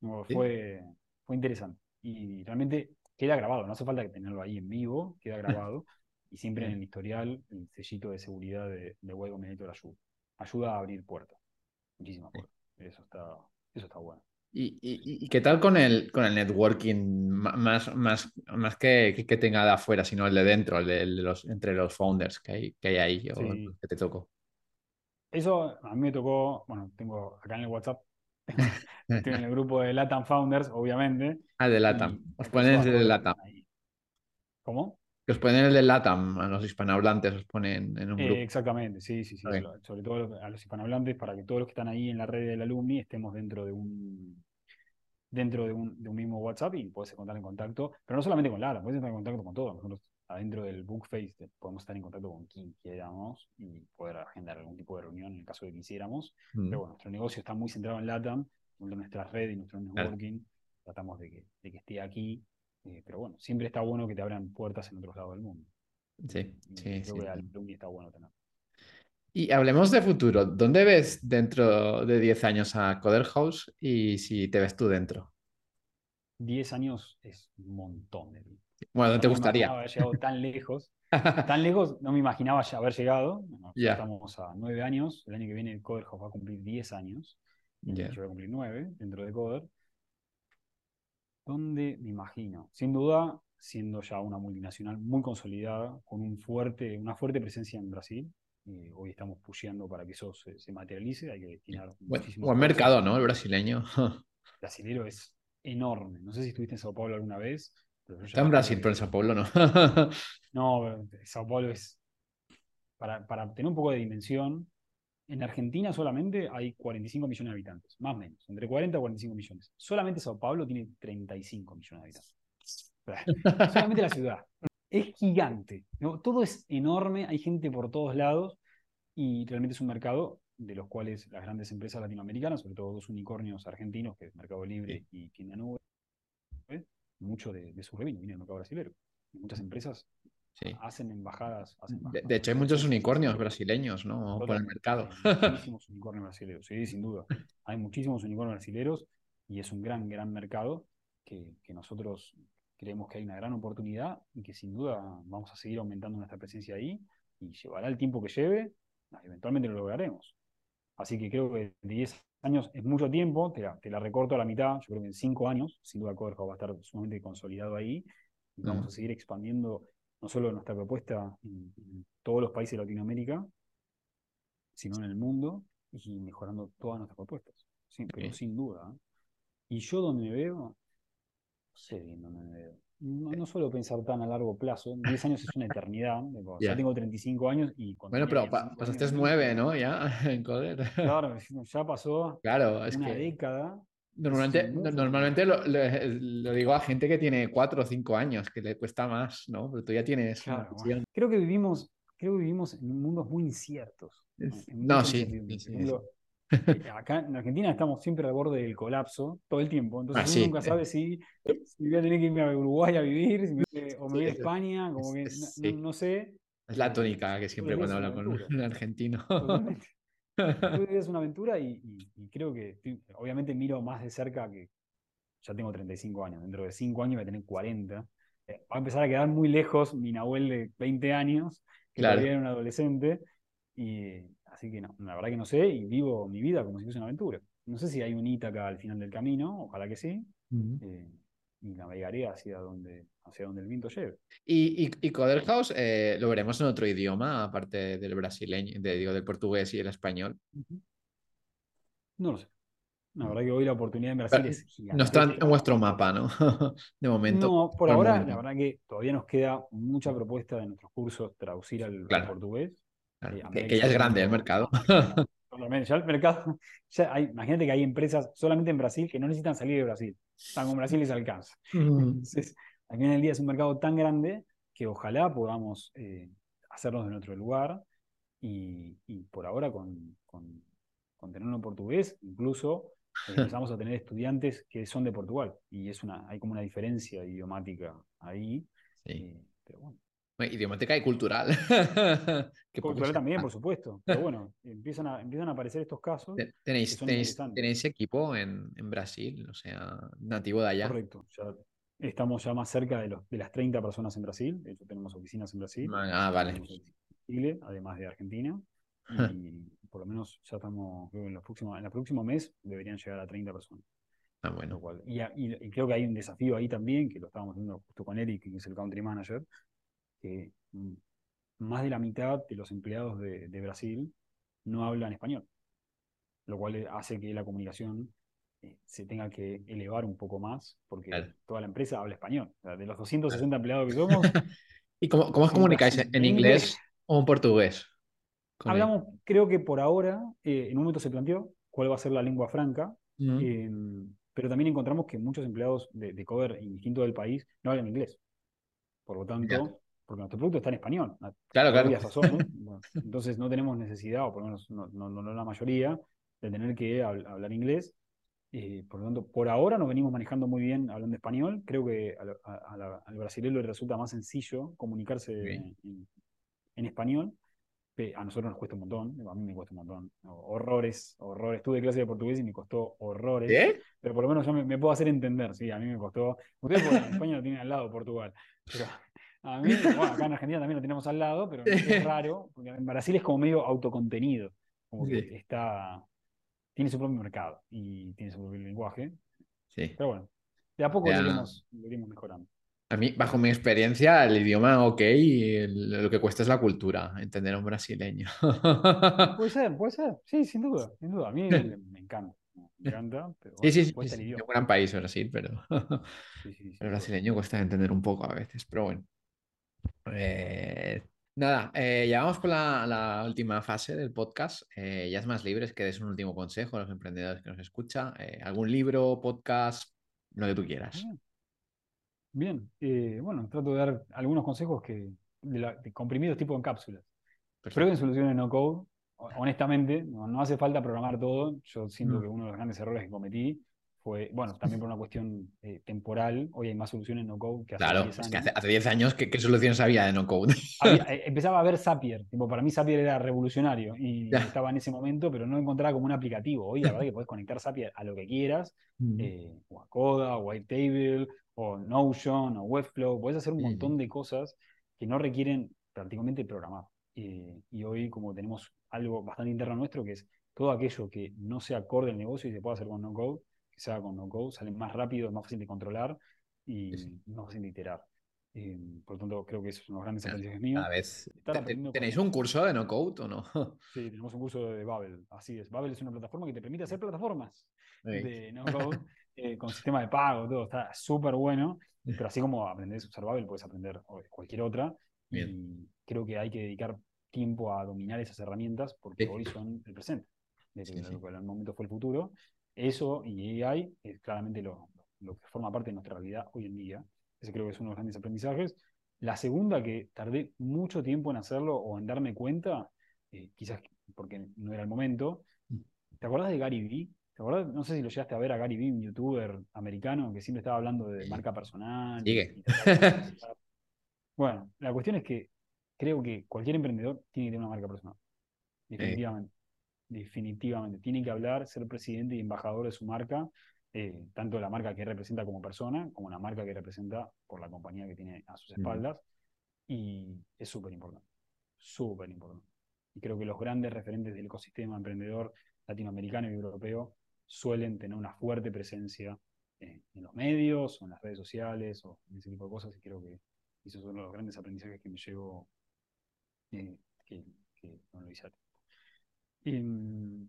fue, fue interesante. Y realmente queda grabado, no hace falta que tenerlo ahí en vivo, queda grabado. y siempre en el historial, el sellito de seguridad de, de Web Combinator ayuda. Ayuda a abrir puertas. Muchísimas puertas. Eso está, eso está bueno. ¿Y, y, qué tal con el, con el networking? Más, más, más que, que, tenga de afuera, sino el de dentro, el de, los, entre los founders que hay, que hay ahí, o que te tocó. Eso a mí me tocó, bueno, tengo acá en el WhatsApp, estoy en el grupo de Latam Founders, obviamente. Ah, de Latam. Os ponen el de Latam. ¿Cómo? Que os ponen el de Latam, a los hispanohablantes os ponen en un grupo. exactamente, sí, sí, sí. Sobre todo a los hispanohablantes, para que todos los que están ahí en la red del alumni estemos dentro de un dentro de un, de un mismo WhatsApp y puedes contar en contacto, pero no solamente con Latam, puedes estar en contacto con todos. Nosotros adentro del Bookface podemos estar en contacto con quien queramos y poder agendar algún tipo de reunión en el caso de que quisiéramos. Mm. Pero bueno, nuestro negocio está muy centrado en LATAM, en nuestra red y nuestro networking. Tratamos de que, de que esté aquí eh, pero bueno, siempre está bueno que te abran puertas en otros lados del mundo. Sí, sí. Creo que al está bueno tener. Y hablemos de futuro. ¿Dónde ves dentro de 10 años a Coder House y si te ves tú dentro? 10 años es un montón de Bueno, ¿no te gustaría? haber llegado tan lejos. tan lejos no me imaginaba ya haber llegado. Estamos a 9 años. El año que viene Coder House va a cumplir 10 años. Yo voy a cumplir 9 dentro de Coder. ¿Dónde me imagino? Sin duda, siendo ya una multinacional muy consolidada, con un fuerte, una fuerte presencia en Brasil. Eh, hoy estamos pusheando para que eso se, materialice. Hay que destinar bueno, Buen mercado, ¿no? El brasileño. el brasilero es enorme. No sé si estuviste en Sao Paulo alguna vez. Está en Brasil, pero en Sao Paulo no. no, Sao Paulo es. Para, para tener un poco de dimensión, en Argentina solamente hay 45 millones de habitantes, más o menos, entre 40 y 45 millones. Solamente Sao Paulo tiene 35 millones de habitantes. solamente la ciudad. Es gigante. Todo es enorme, hay gente por todos lados y realmente es un mercado de los cuales las grandes empresas latinoamericanas, sobre todo dos unicornios argentinos, que es Mercado Libre y Quinta Nube, mucho de, su revenue viene del mercado brasileño. Muchas empresas Hacen, embajadas, De, hecho, hay muchos unicornios brasileños, ¿no? Por el mercado. Hay muchísimos unicornios brasileños, sí, sin duda. Hay muchísimos unicornios brasileños y es un gran, gran mercado que, nosotros creemos que hay una gran oportunidad y que sin duda vamos a seguir aumentando nuestra presencia ahí y llevará el tiempo que lleve, eventualmente lo lograremos. Así que creo que 10 años es mucho tiempo, te la, te la, recorto a la mitad, yo creo que en 5 años, sin duda Coderhouse va a estar sumamente consolidado ahí y vamos a seguir expandiendo no solo nuestra propuesta en, todos los países de Latinoamérica, sino en el mundo y mejorando todas nuestras propuestas. Sí, pero sin duda. ¿eh? Y yo donde me veo, no sé bien dónde me veo. No, no suelo pensar tan a largo plazo. 10 años es una eternidad. Ya. Ya tengo 35 años y... Bueno, pero pa- 25 pasaste años, nueve, ¿no? Ya, en Coder. Claro, ya pasó Claro, es una que década. normalmente, mucho normalmente lo, lo- lo digo a gente que tiene cuatro o cinco años, que le cuesta más, ¿no? Pero tú ya tienes una Claro, visión. creo que vivimos, creo que vivimos en mundos muy inciertos. ¿no? Es- En no, sí, sí, sí, acá en Argentina estamos siempre al borde del colapso todo el tiempo. Entonces uno nunca sabe si, si voy a tener que irme a Uruguay a vivir si me- o me voy a España, como que no, sé. Es la Eh, tónica que siempre cuando es con un argentino. Totalmente. Es una aventura y, y- y creo que obviamente miro más de cerca que ya tengo 35 años, dentro de 5 años voy a tener 40. Eh, va a empezar a quedar muy lejos mi Nahuel de 20 años, que Claro. todavía era un adolescente, y así que no, la verdad que no sé y vivo mi vida como si fuese una aventura. No sé si hay un Ítaca al final del camino, ojalá que sí, Ujú. eh, y navegaré hacia donde, hacia donde el viento lleve. Y, y, y Coder House eh, lo veremos en otro idioma, aparte del brasileño, de, digo, del portugués y el español. No lo sé. La Mm. verdad que hoy la oportunidad en Brasil Pero es No está en vuestro mapa, ¿no? De momento. No, por ahora, momento. la verdad que todavía nos queda mucha propuesta de nuestros cursos traducir al, al Claro. portugués. Claro, que, que ya es se grande el mercado. ampliando. Totalmente, ya el mercado, ya hay- imagínate que hay empresas solamente en Brasil que no necesitan salir de Brasil. Están con Brasil les alcanza. Mm, Entonces, al final del día es un mercado tan grande que ojalá podamos eh, hacernos de nuestro lugar y, y por ahora con, con, con tenerlo en portugués, incluso eh, empezamos a tener estudiantes que son de Portugal y es una, hay como una diferencia idiomática ahí. Sí. eh, pero Bueno, Idiomática y cultural. Cultural también, por supuesto. Pero bueno, empiezan a, empiezan a aparecer estos casos. ¿Tenéis, tenéis, tenéis equipo en, en Brasil? O sea, nativo de allá. Correcto. Ya estamos ya más cerca de, los, de las 30 personas en Brasil. De hecho, tenemos oficinas en Brasil. Ah, vale. Chile, además de Argentina. Y por lo menos ya estamos, creo que en, los próximos, en el próximo mes deberían llegar a 30 personas. Ah, bueno. cual- y, y- y creo que hay un desafío ahí también, que lo estábamos viendo justo con Eric, que es el country manager, que mm, más de la mitad de los empleados de, de Brasil no hablan español, lo cual eh, hace que la comunicación eh, se tenga que elevar un poco más, porque Claro. toda la empresa habla español. O sea, de los 260 empleados que somos, ¿Y cómo, cómo os comunicáis? ¿En en inglés inglés. o en portugués? Él. hablamos, creo que por ahora, eh, en un momento se planteó cuál va a ser la lengua franca. Eh, pero también encontramos que muchos empleados de, de cover indistinto del país no hablan inglés. Por lo tanto. Porque nuestro producto está en español. Claro, claro. razones, bueno, entonces no tenemos necesidad, o por lo menos no, no- no- no la mayoría, de tener que hab- hablar inglés. Eh, por lo tanto, por ahora nos venimos manejando muy bien hablando español. Creo que a a- a la- al brasileño le resulta más sencillo comunicarse Ok. en, en español. A nosotros nos cuesta un montón, a mí me cuesta un montón. Horrores, horrores. Tuve clase de portugués y me costó horrores. ¿Qué? Pero por lo menos yo me, me puedo hacer entender, sí, a mí me costó. Ustedes en España lo tienen al lado, Portugal. Pero a mí, bueno, acá en Argentina también lo tenemos al lado, pero es raro, porque en Brasil es como medio autocontenido, como que Sí. está, tiene su propio mercado y tiene su propio lenguaje. Sí. Pero bueno, de a poco Ya. lo iremos, lo iremos mejorando. A mí, bajo mi experiencia, el idioma ok, y el- lo que cuesta es la cultura, entender a un brasileño. Puede ser, puede ser, sí, sin duda, sin duda. A mí me, me encanta, me encanta, pero Sí, sí, sí, cuesta sí, es un gran país Brasil, pero Sí, sí, el brasileño cuesta entender un poco a veces, pero bueno. Eh, nada, eh, ya vamos con la, la última fase del podcast. Eh, ya es más libres, que des un último consejo a los emprendedores que nos escuchan. Algún libro, podcast, lo que tú quieras. Bien. Bien, bueno, trato de dar algunos consejos que, de la- de comprimidos tipo en cápsulas. Perfecto. Prueben soluciones no code. Ho- Honestamente, no, no hace falta programar todo. Yo siento Mm. que uno de los grandes errores que cometí fue, bueno, también por una cuestión eh, temporal. Hoy hay más soluciones no code que hace Claro, 10 es que años. hace, hace 10 años, ¿qué, qué soluciones había de no code? Había- eh, empezaba a ver Zapier. Tipo, para mí Zapier era revolucionario y Ya. estaba en ese momento, pero no encontraba como un aplicativo. Hoy la verdad que podés conectar Zapier a lo que quieras, eh, o a Coda, o Whitetable, o Notion, o Webflow. Podés hacer un montón de cosas que no requieren prácticamente programar. Y hoy, como tenemos algo bastante interno nuestro, que es todo aquello que no sea acorde al negocio y se pueda hacer con no code, que se haga con no code, sale más rápido, es más fácil de controlar y Sí, más fácil de iterar. Eh, por lo tanto, creo que esos son los grandes aprendizajes míos. Cada vez. Estar ¿Te- te- aprendiendo ¿Tenéis con- un curso de no code o no? Sí, tenemos un curso de Babel, así es. Babel es una plataforma que te permite hacer plataformas Sí. de no code, eh, con sistema de pago, todo, está súper bueno. Pero así como aprendes Observable, puedes aprender cualquier otra. Bien. Y creo que hay que dedicar tiempo a dominar esas herramientas porque Sí. hoy son el presente. De Sí, en el momento fue el futuro. Eso y AI es claramente lo, lo que forma parte de nuestra realidad hoy en día. Ese creo que es uno de los grandes aprendizajes. La segunda, que tardé mucho tiempo en hacerlo o en darme cuenta, eh, quizás porque no era el momento. ¿Te acordás de Gary Vee? ¿Te acordás? No sé si lo llegaste a ver a Gary Vee, un youtuber americano que siempre estaba hablando de marca personal. Sigue. bueno, la cuestión es que creo que cualquier emprendedor tiene que tener una marca personal. Definitivamente. Definitivamente. Tiene que hablar, ser presidente y embajador de su marca, eh, tanto la marca que representa como persona, como la marca que representa por la compañía que tiene a sus espaldas. Y es súper importante. Súper importante. Y creo que los grandes referentes del ecosistema emprendedor latinoamericano y europeo suelen tener una fuerte presencia eh, en los medios o en las redes sociales o en ese tipo de cosas. Y creo que esos son los grandes aprendizajes que me llevo eh, que, que no lo hice Em,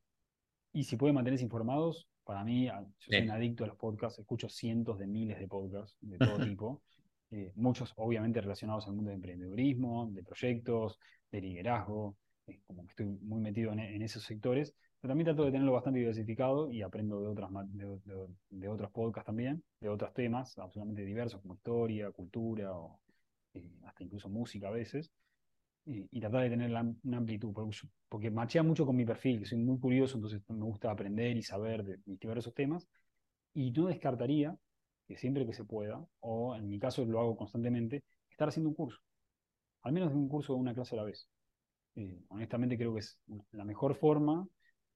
y si pueden mantenerse informados, para mí, a- yo soy un adicto a los podcasts, escucho cientos de miles de podcasts de todo tipo, eh, muchos obviamente relacionados al mundo de emprendedurismo, de proyectos, de liderazgo, eh, como que estoy muy metido en, en esos sectores, pero también trato de tenerlo bastante diversificado y aprendo de, otras, de- de otros podcasts también, de otros temas absolutamente diversos como historia, cultura o eh, hasta incluso música a veces y, y tratar de tener la- una amplitud, porque, yo- porque machea mucho con mi perfil, que soy muy curioso, entonces me gusta aprender y saber de, de diversos temas, y no descartaría que siempre que se pueda, o en mi caso lo hago constantemente, estar haciendo un curso, al menos un curso de una clase a la vez. Eh, honestamente creo que es la mejor forma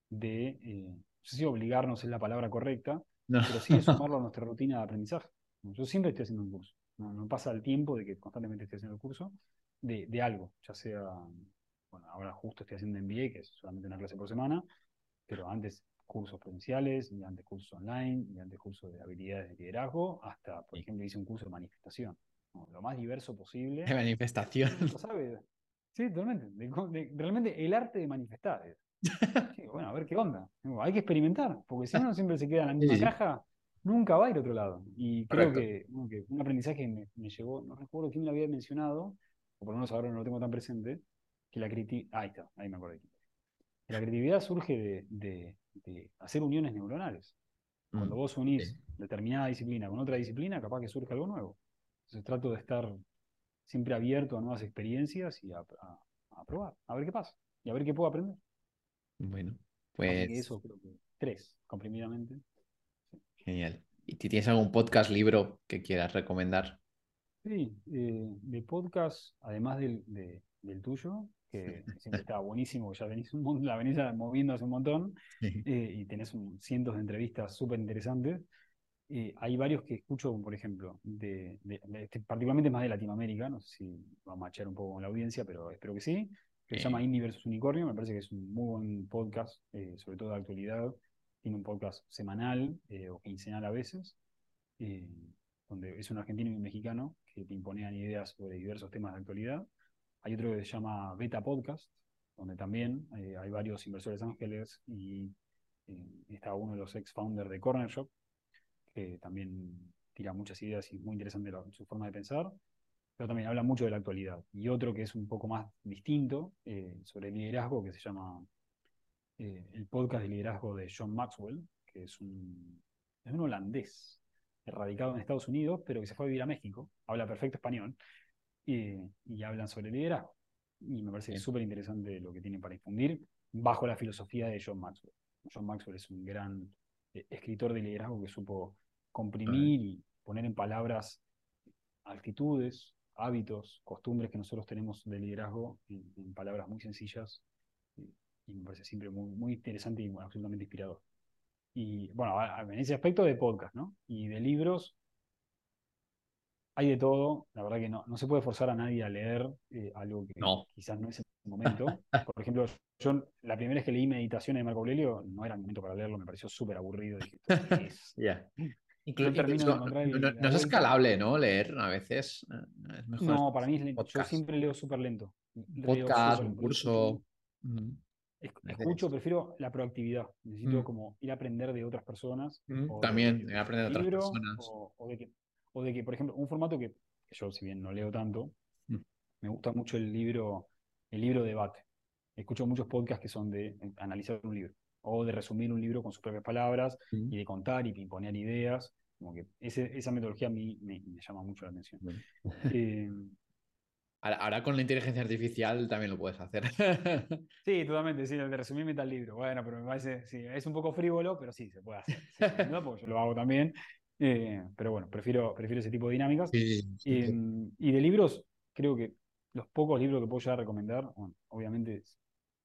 de, eh, no sé si obligarnos es la palabra correcta, No. pero sí de sumarlo a nuestra rutina de aprendizaje. Yo siempre estoy haciendo un curso. No, no pasa el tiempo de que constantemente esté haciendo el curso de, de algo, ya sea, bueno, ahora justo estoy haciendo MBA, que es solamente una clase por semana, pero antes cursos presenciales, y antes cursos online, y antes cursos de habilidades de liderazgo, hasta, por ejemplo, hice un curso de manifestación. ¿no? Lo más diverso posible. De manifestación. Lo sabe. Sí, totalmente. De de- realmente el arte de manifestar. es. Sí, bueno, a ver qué onda. Hay que experimentar, porque si uno siempre se queda en la misma Sí, sí. caja, nunca va a ir a otro lado. Y creo que, bueno, que un aprendizaje me, me llegó, no recuerdo quién me lo había mencionado, o por lo menos ahora no lo tengo tan presente, que la creatividad. Ahí está, ahí me acordé. Que la creatividad surge de, de- de hacer uniones neuronales. Cuando Mm, vos unís sí. determinada disciplina con otra disciplina, capaz que surge algo nuevo. Entonces trato de estar siempre abierto a nuevas experiencias y a, a- a probar, a ver qué pasa y a ver qué puedo aprender. Bueno, pues eso creo que tres, comprimidamente. genial. ¿Y si tienes algún podcast, libro que quieras recomendar? Sí, eh, de podcast, además del, de- del tuyo, que siempre está buenísimo, ya venís un la venís moviendo hace un montón, eh, y tenés un- cientos de entrevistas súper interesantes. Eh, hay varios que escucho, por ejemplo, de, de- de- este, particularmente más de Latinoamérica, no sé si va a machar un poco con la audiencia, pero espero que sí, que se llama Indie versus Unicornio, me parece que es un muy buen podcast, eh, sobre todo de actualidad, tiene un podcast semanal eh, o quincenal a veces, eh, donde es un argentino y un mexicano que te imponían ideas sobre diversos temas de actualidad. Hay otro que se llama Beta Podcast, donde también eh, hay varios inversores ángeles y eh, está uno de los ex-founders de Corner Shop, que también tira muchas ideas y es muy interesante su forma de pensar, pero también habla mucho de la actualidad. Y otro que es un poco más distinto, eh, sobre liderazgo, que se llama el podcast de liderazgo de John Maxwell, que es un, es un holandés radicado en Estados Unidos, pero que se fue a vivir a México, habla perfecto español, y, y hablan sobre liderazgo. Y me parece súper interesante lo que tienen para infundir bajo la filosofía de John Maxwell. John Maxwell es un gran eh, escritor de liderazgo que supo comprimir y poner en palabras actitudes, hábitos, costumbres que nosotros tenemos de liderazgo en, en palabras muy sencillas y, y me parece siempre muy, muy interesante y absolutamente inspirador. Y bueno, en ese aspecto de podcast, ¿no? Y de libros, hay de todo. La verdad que no, no se puede forzar a nadie a leer eh, algo que No. quizás no es el momento. Por ejemplo, yo la primera vez que leí Meditaciones de Marco Aurelio no era el momento para leerlo, me pareció súper aburrido. Dije, ¿esto qué es? No de incluso el- no, es escalable, ¿no? Leer a veces. eh, Es mejor No, para mí es lento. Yo siempre leo súper lento. podcast, un curso. Mm. Escucho, prefiero la proactividad. Necesito Mm. como ir a aprender de otras personas. Mm, también, de- ir a aprender de otras libro, personas. O, o de que, o de que, por ejemplo, un formato que, que yo, si bien no leo tanto, Mm. me gusta mucho el libro, el libro debate. Escucho muchos podcasts que son de analizar un libro o de resumir un libro con sus propias palabras Mm. y de contar y imponer ideas. Como que ese- esa metodología a mí me, me llama mucho la atención. Eh, Ahora, ahora con la inteligencia artificial también lo puedes hacer. sí, totalmente, sí, de resumirme tal libro. Bueno, pero me parece, sí, es un poco frívolo, pero sí, se puede hacer. Sí, duda, porque yo lo hago también. Eh, pero bueno, prefiero, prefiero ese tipo de dinámicas. Sí, sí, Eh, y de libros, creo que los pocos libros que puedo llegar a recomendar, bueno, obviamente,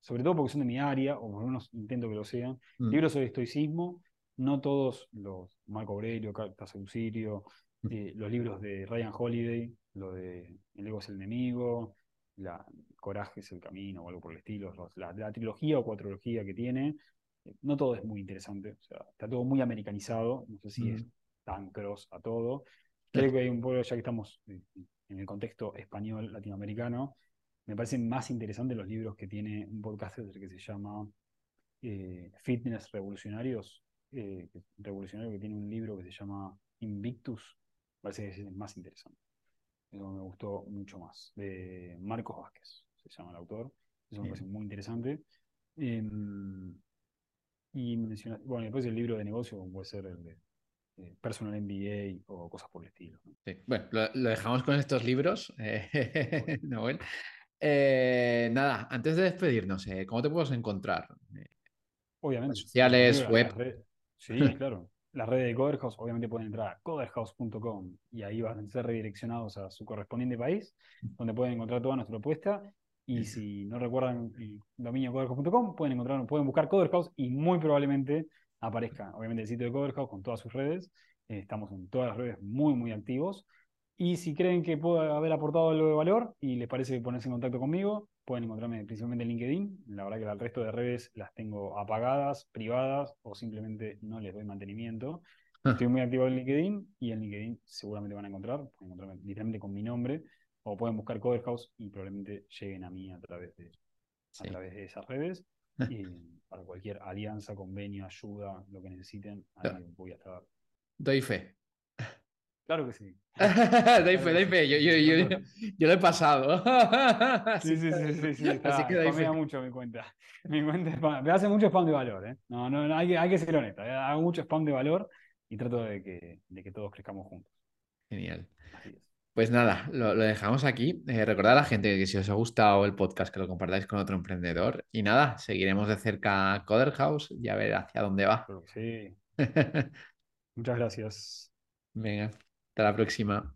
sobre todo porque son de mi área, o por lo menos intento que lo sean, Mm. libros sobre estoicismo, no todos los Marco Aurelio, Cartas Auxilio, Mm. eh, los libros de Ryan Holiday, lo de El ego es el enemigo, la Coraje es el camino o algo por el estilo, los- la, la trilogía o cuatrología que tiene, eh, no todo es muy interesante, o sea, está todo muy americanizado, no sé si es tan cross a todo. Creo que hay un poco, ya que estamos en el contexto español latinoamericano, me parecen más interesantes los libros que tiene un podcaster que se llama eh, Fitness Revolucionarios, eh, revolucionario que tiene un libro que se llama Invictus, parece que es más interesante. Eso me gustó mucho más. De Marcos Vázquez, se llama el autor. Eso me parece muy interesante. Em, y menciona- bueno, después el libro de negocio, puede ser el de eh, Personal MBA o cosas por el estilo. ¿no? Sí. Bueno, lo, lo dejamos con estos libros, eh, Nahuel. Eh, nada, antes de despedirnos, eh, ¿cómo te puedes encontrar? Obviamente. Redes sociales, web. sí, claro. Las redes de Coderhouse, obviamente pueden entrar a coderhouse.com y ahí van a ser redireccionados a su correspondiente país, donde pueden encontrar toda nuestra propuesta. Y si no recuerdan el dominio coderhouse.com, pueden encontrar, pueden buscar Coderhouse y muy probablemente aparezca, obviamente, el sitio de Coderhouse con todas sus redes. Eh, estamos en todas las redes muy, muy activos. Y si creen que puedo haber aportado algo de valor y les parece ponerse en contacto conmigo, pueden encontrarme principalmente en LinkedIn. La verdad que el resto de redes las tengo apagadas, privadas o simplemente no les doy mantenimiento. Estoy muy activo en LinkedIn y en LinkedIn seguramente van a encontrar, pueden encontrarme literalmente con mi nombre o pueden buscar Coderhouse y probablemente lleguen a mí a través de, a través de esas redes. Y para cualquier alianza, convenio, ayuda, lo que necesiten, ahí voy a estar. Doy fe. Claro que sí. doy fe, doy fe. Yo, yo, yo, yo lo he pasado. Sí, sí, sí, sí, sí, está, Así que doy fe. mucho mi cuenta. Mi cuenta spam- me hace mucho spam de valor, ¿eh? No, no, no, hay que, hay que ser honesto. ¿eh? Hago mucho spam de valor y trato de que, de que todos crezcamos juntos. Genial. Así es. Pues nada, lo, lo dejamos aquí. Eh, recordad a la gente que si os ha gustado el podcast, que lo compartáis con otro emprendedor. Y nada, seguiremos de cerca Coder House y a ver hacia dónde va. Sí. Muchas gracias. Venga, hasta la próxima.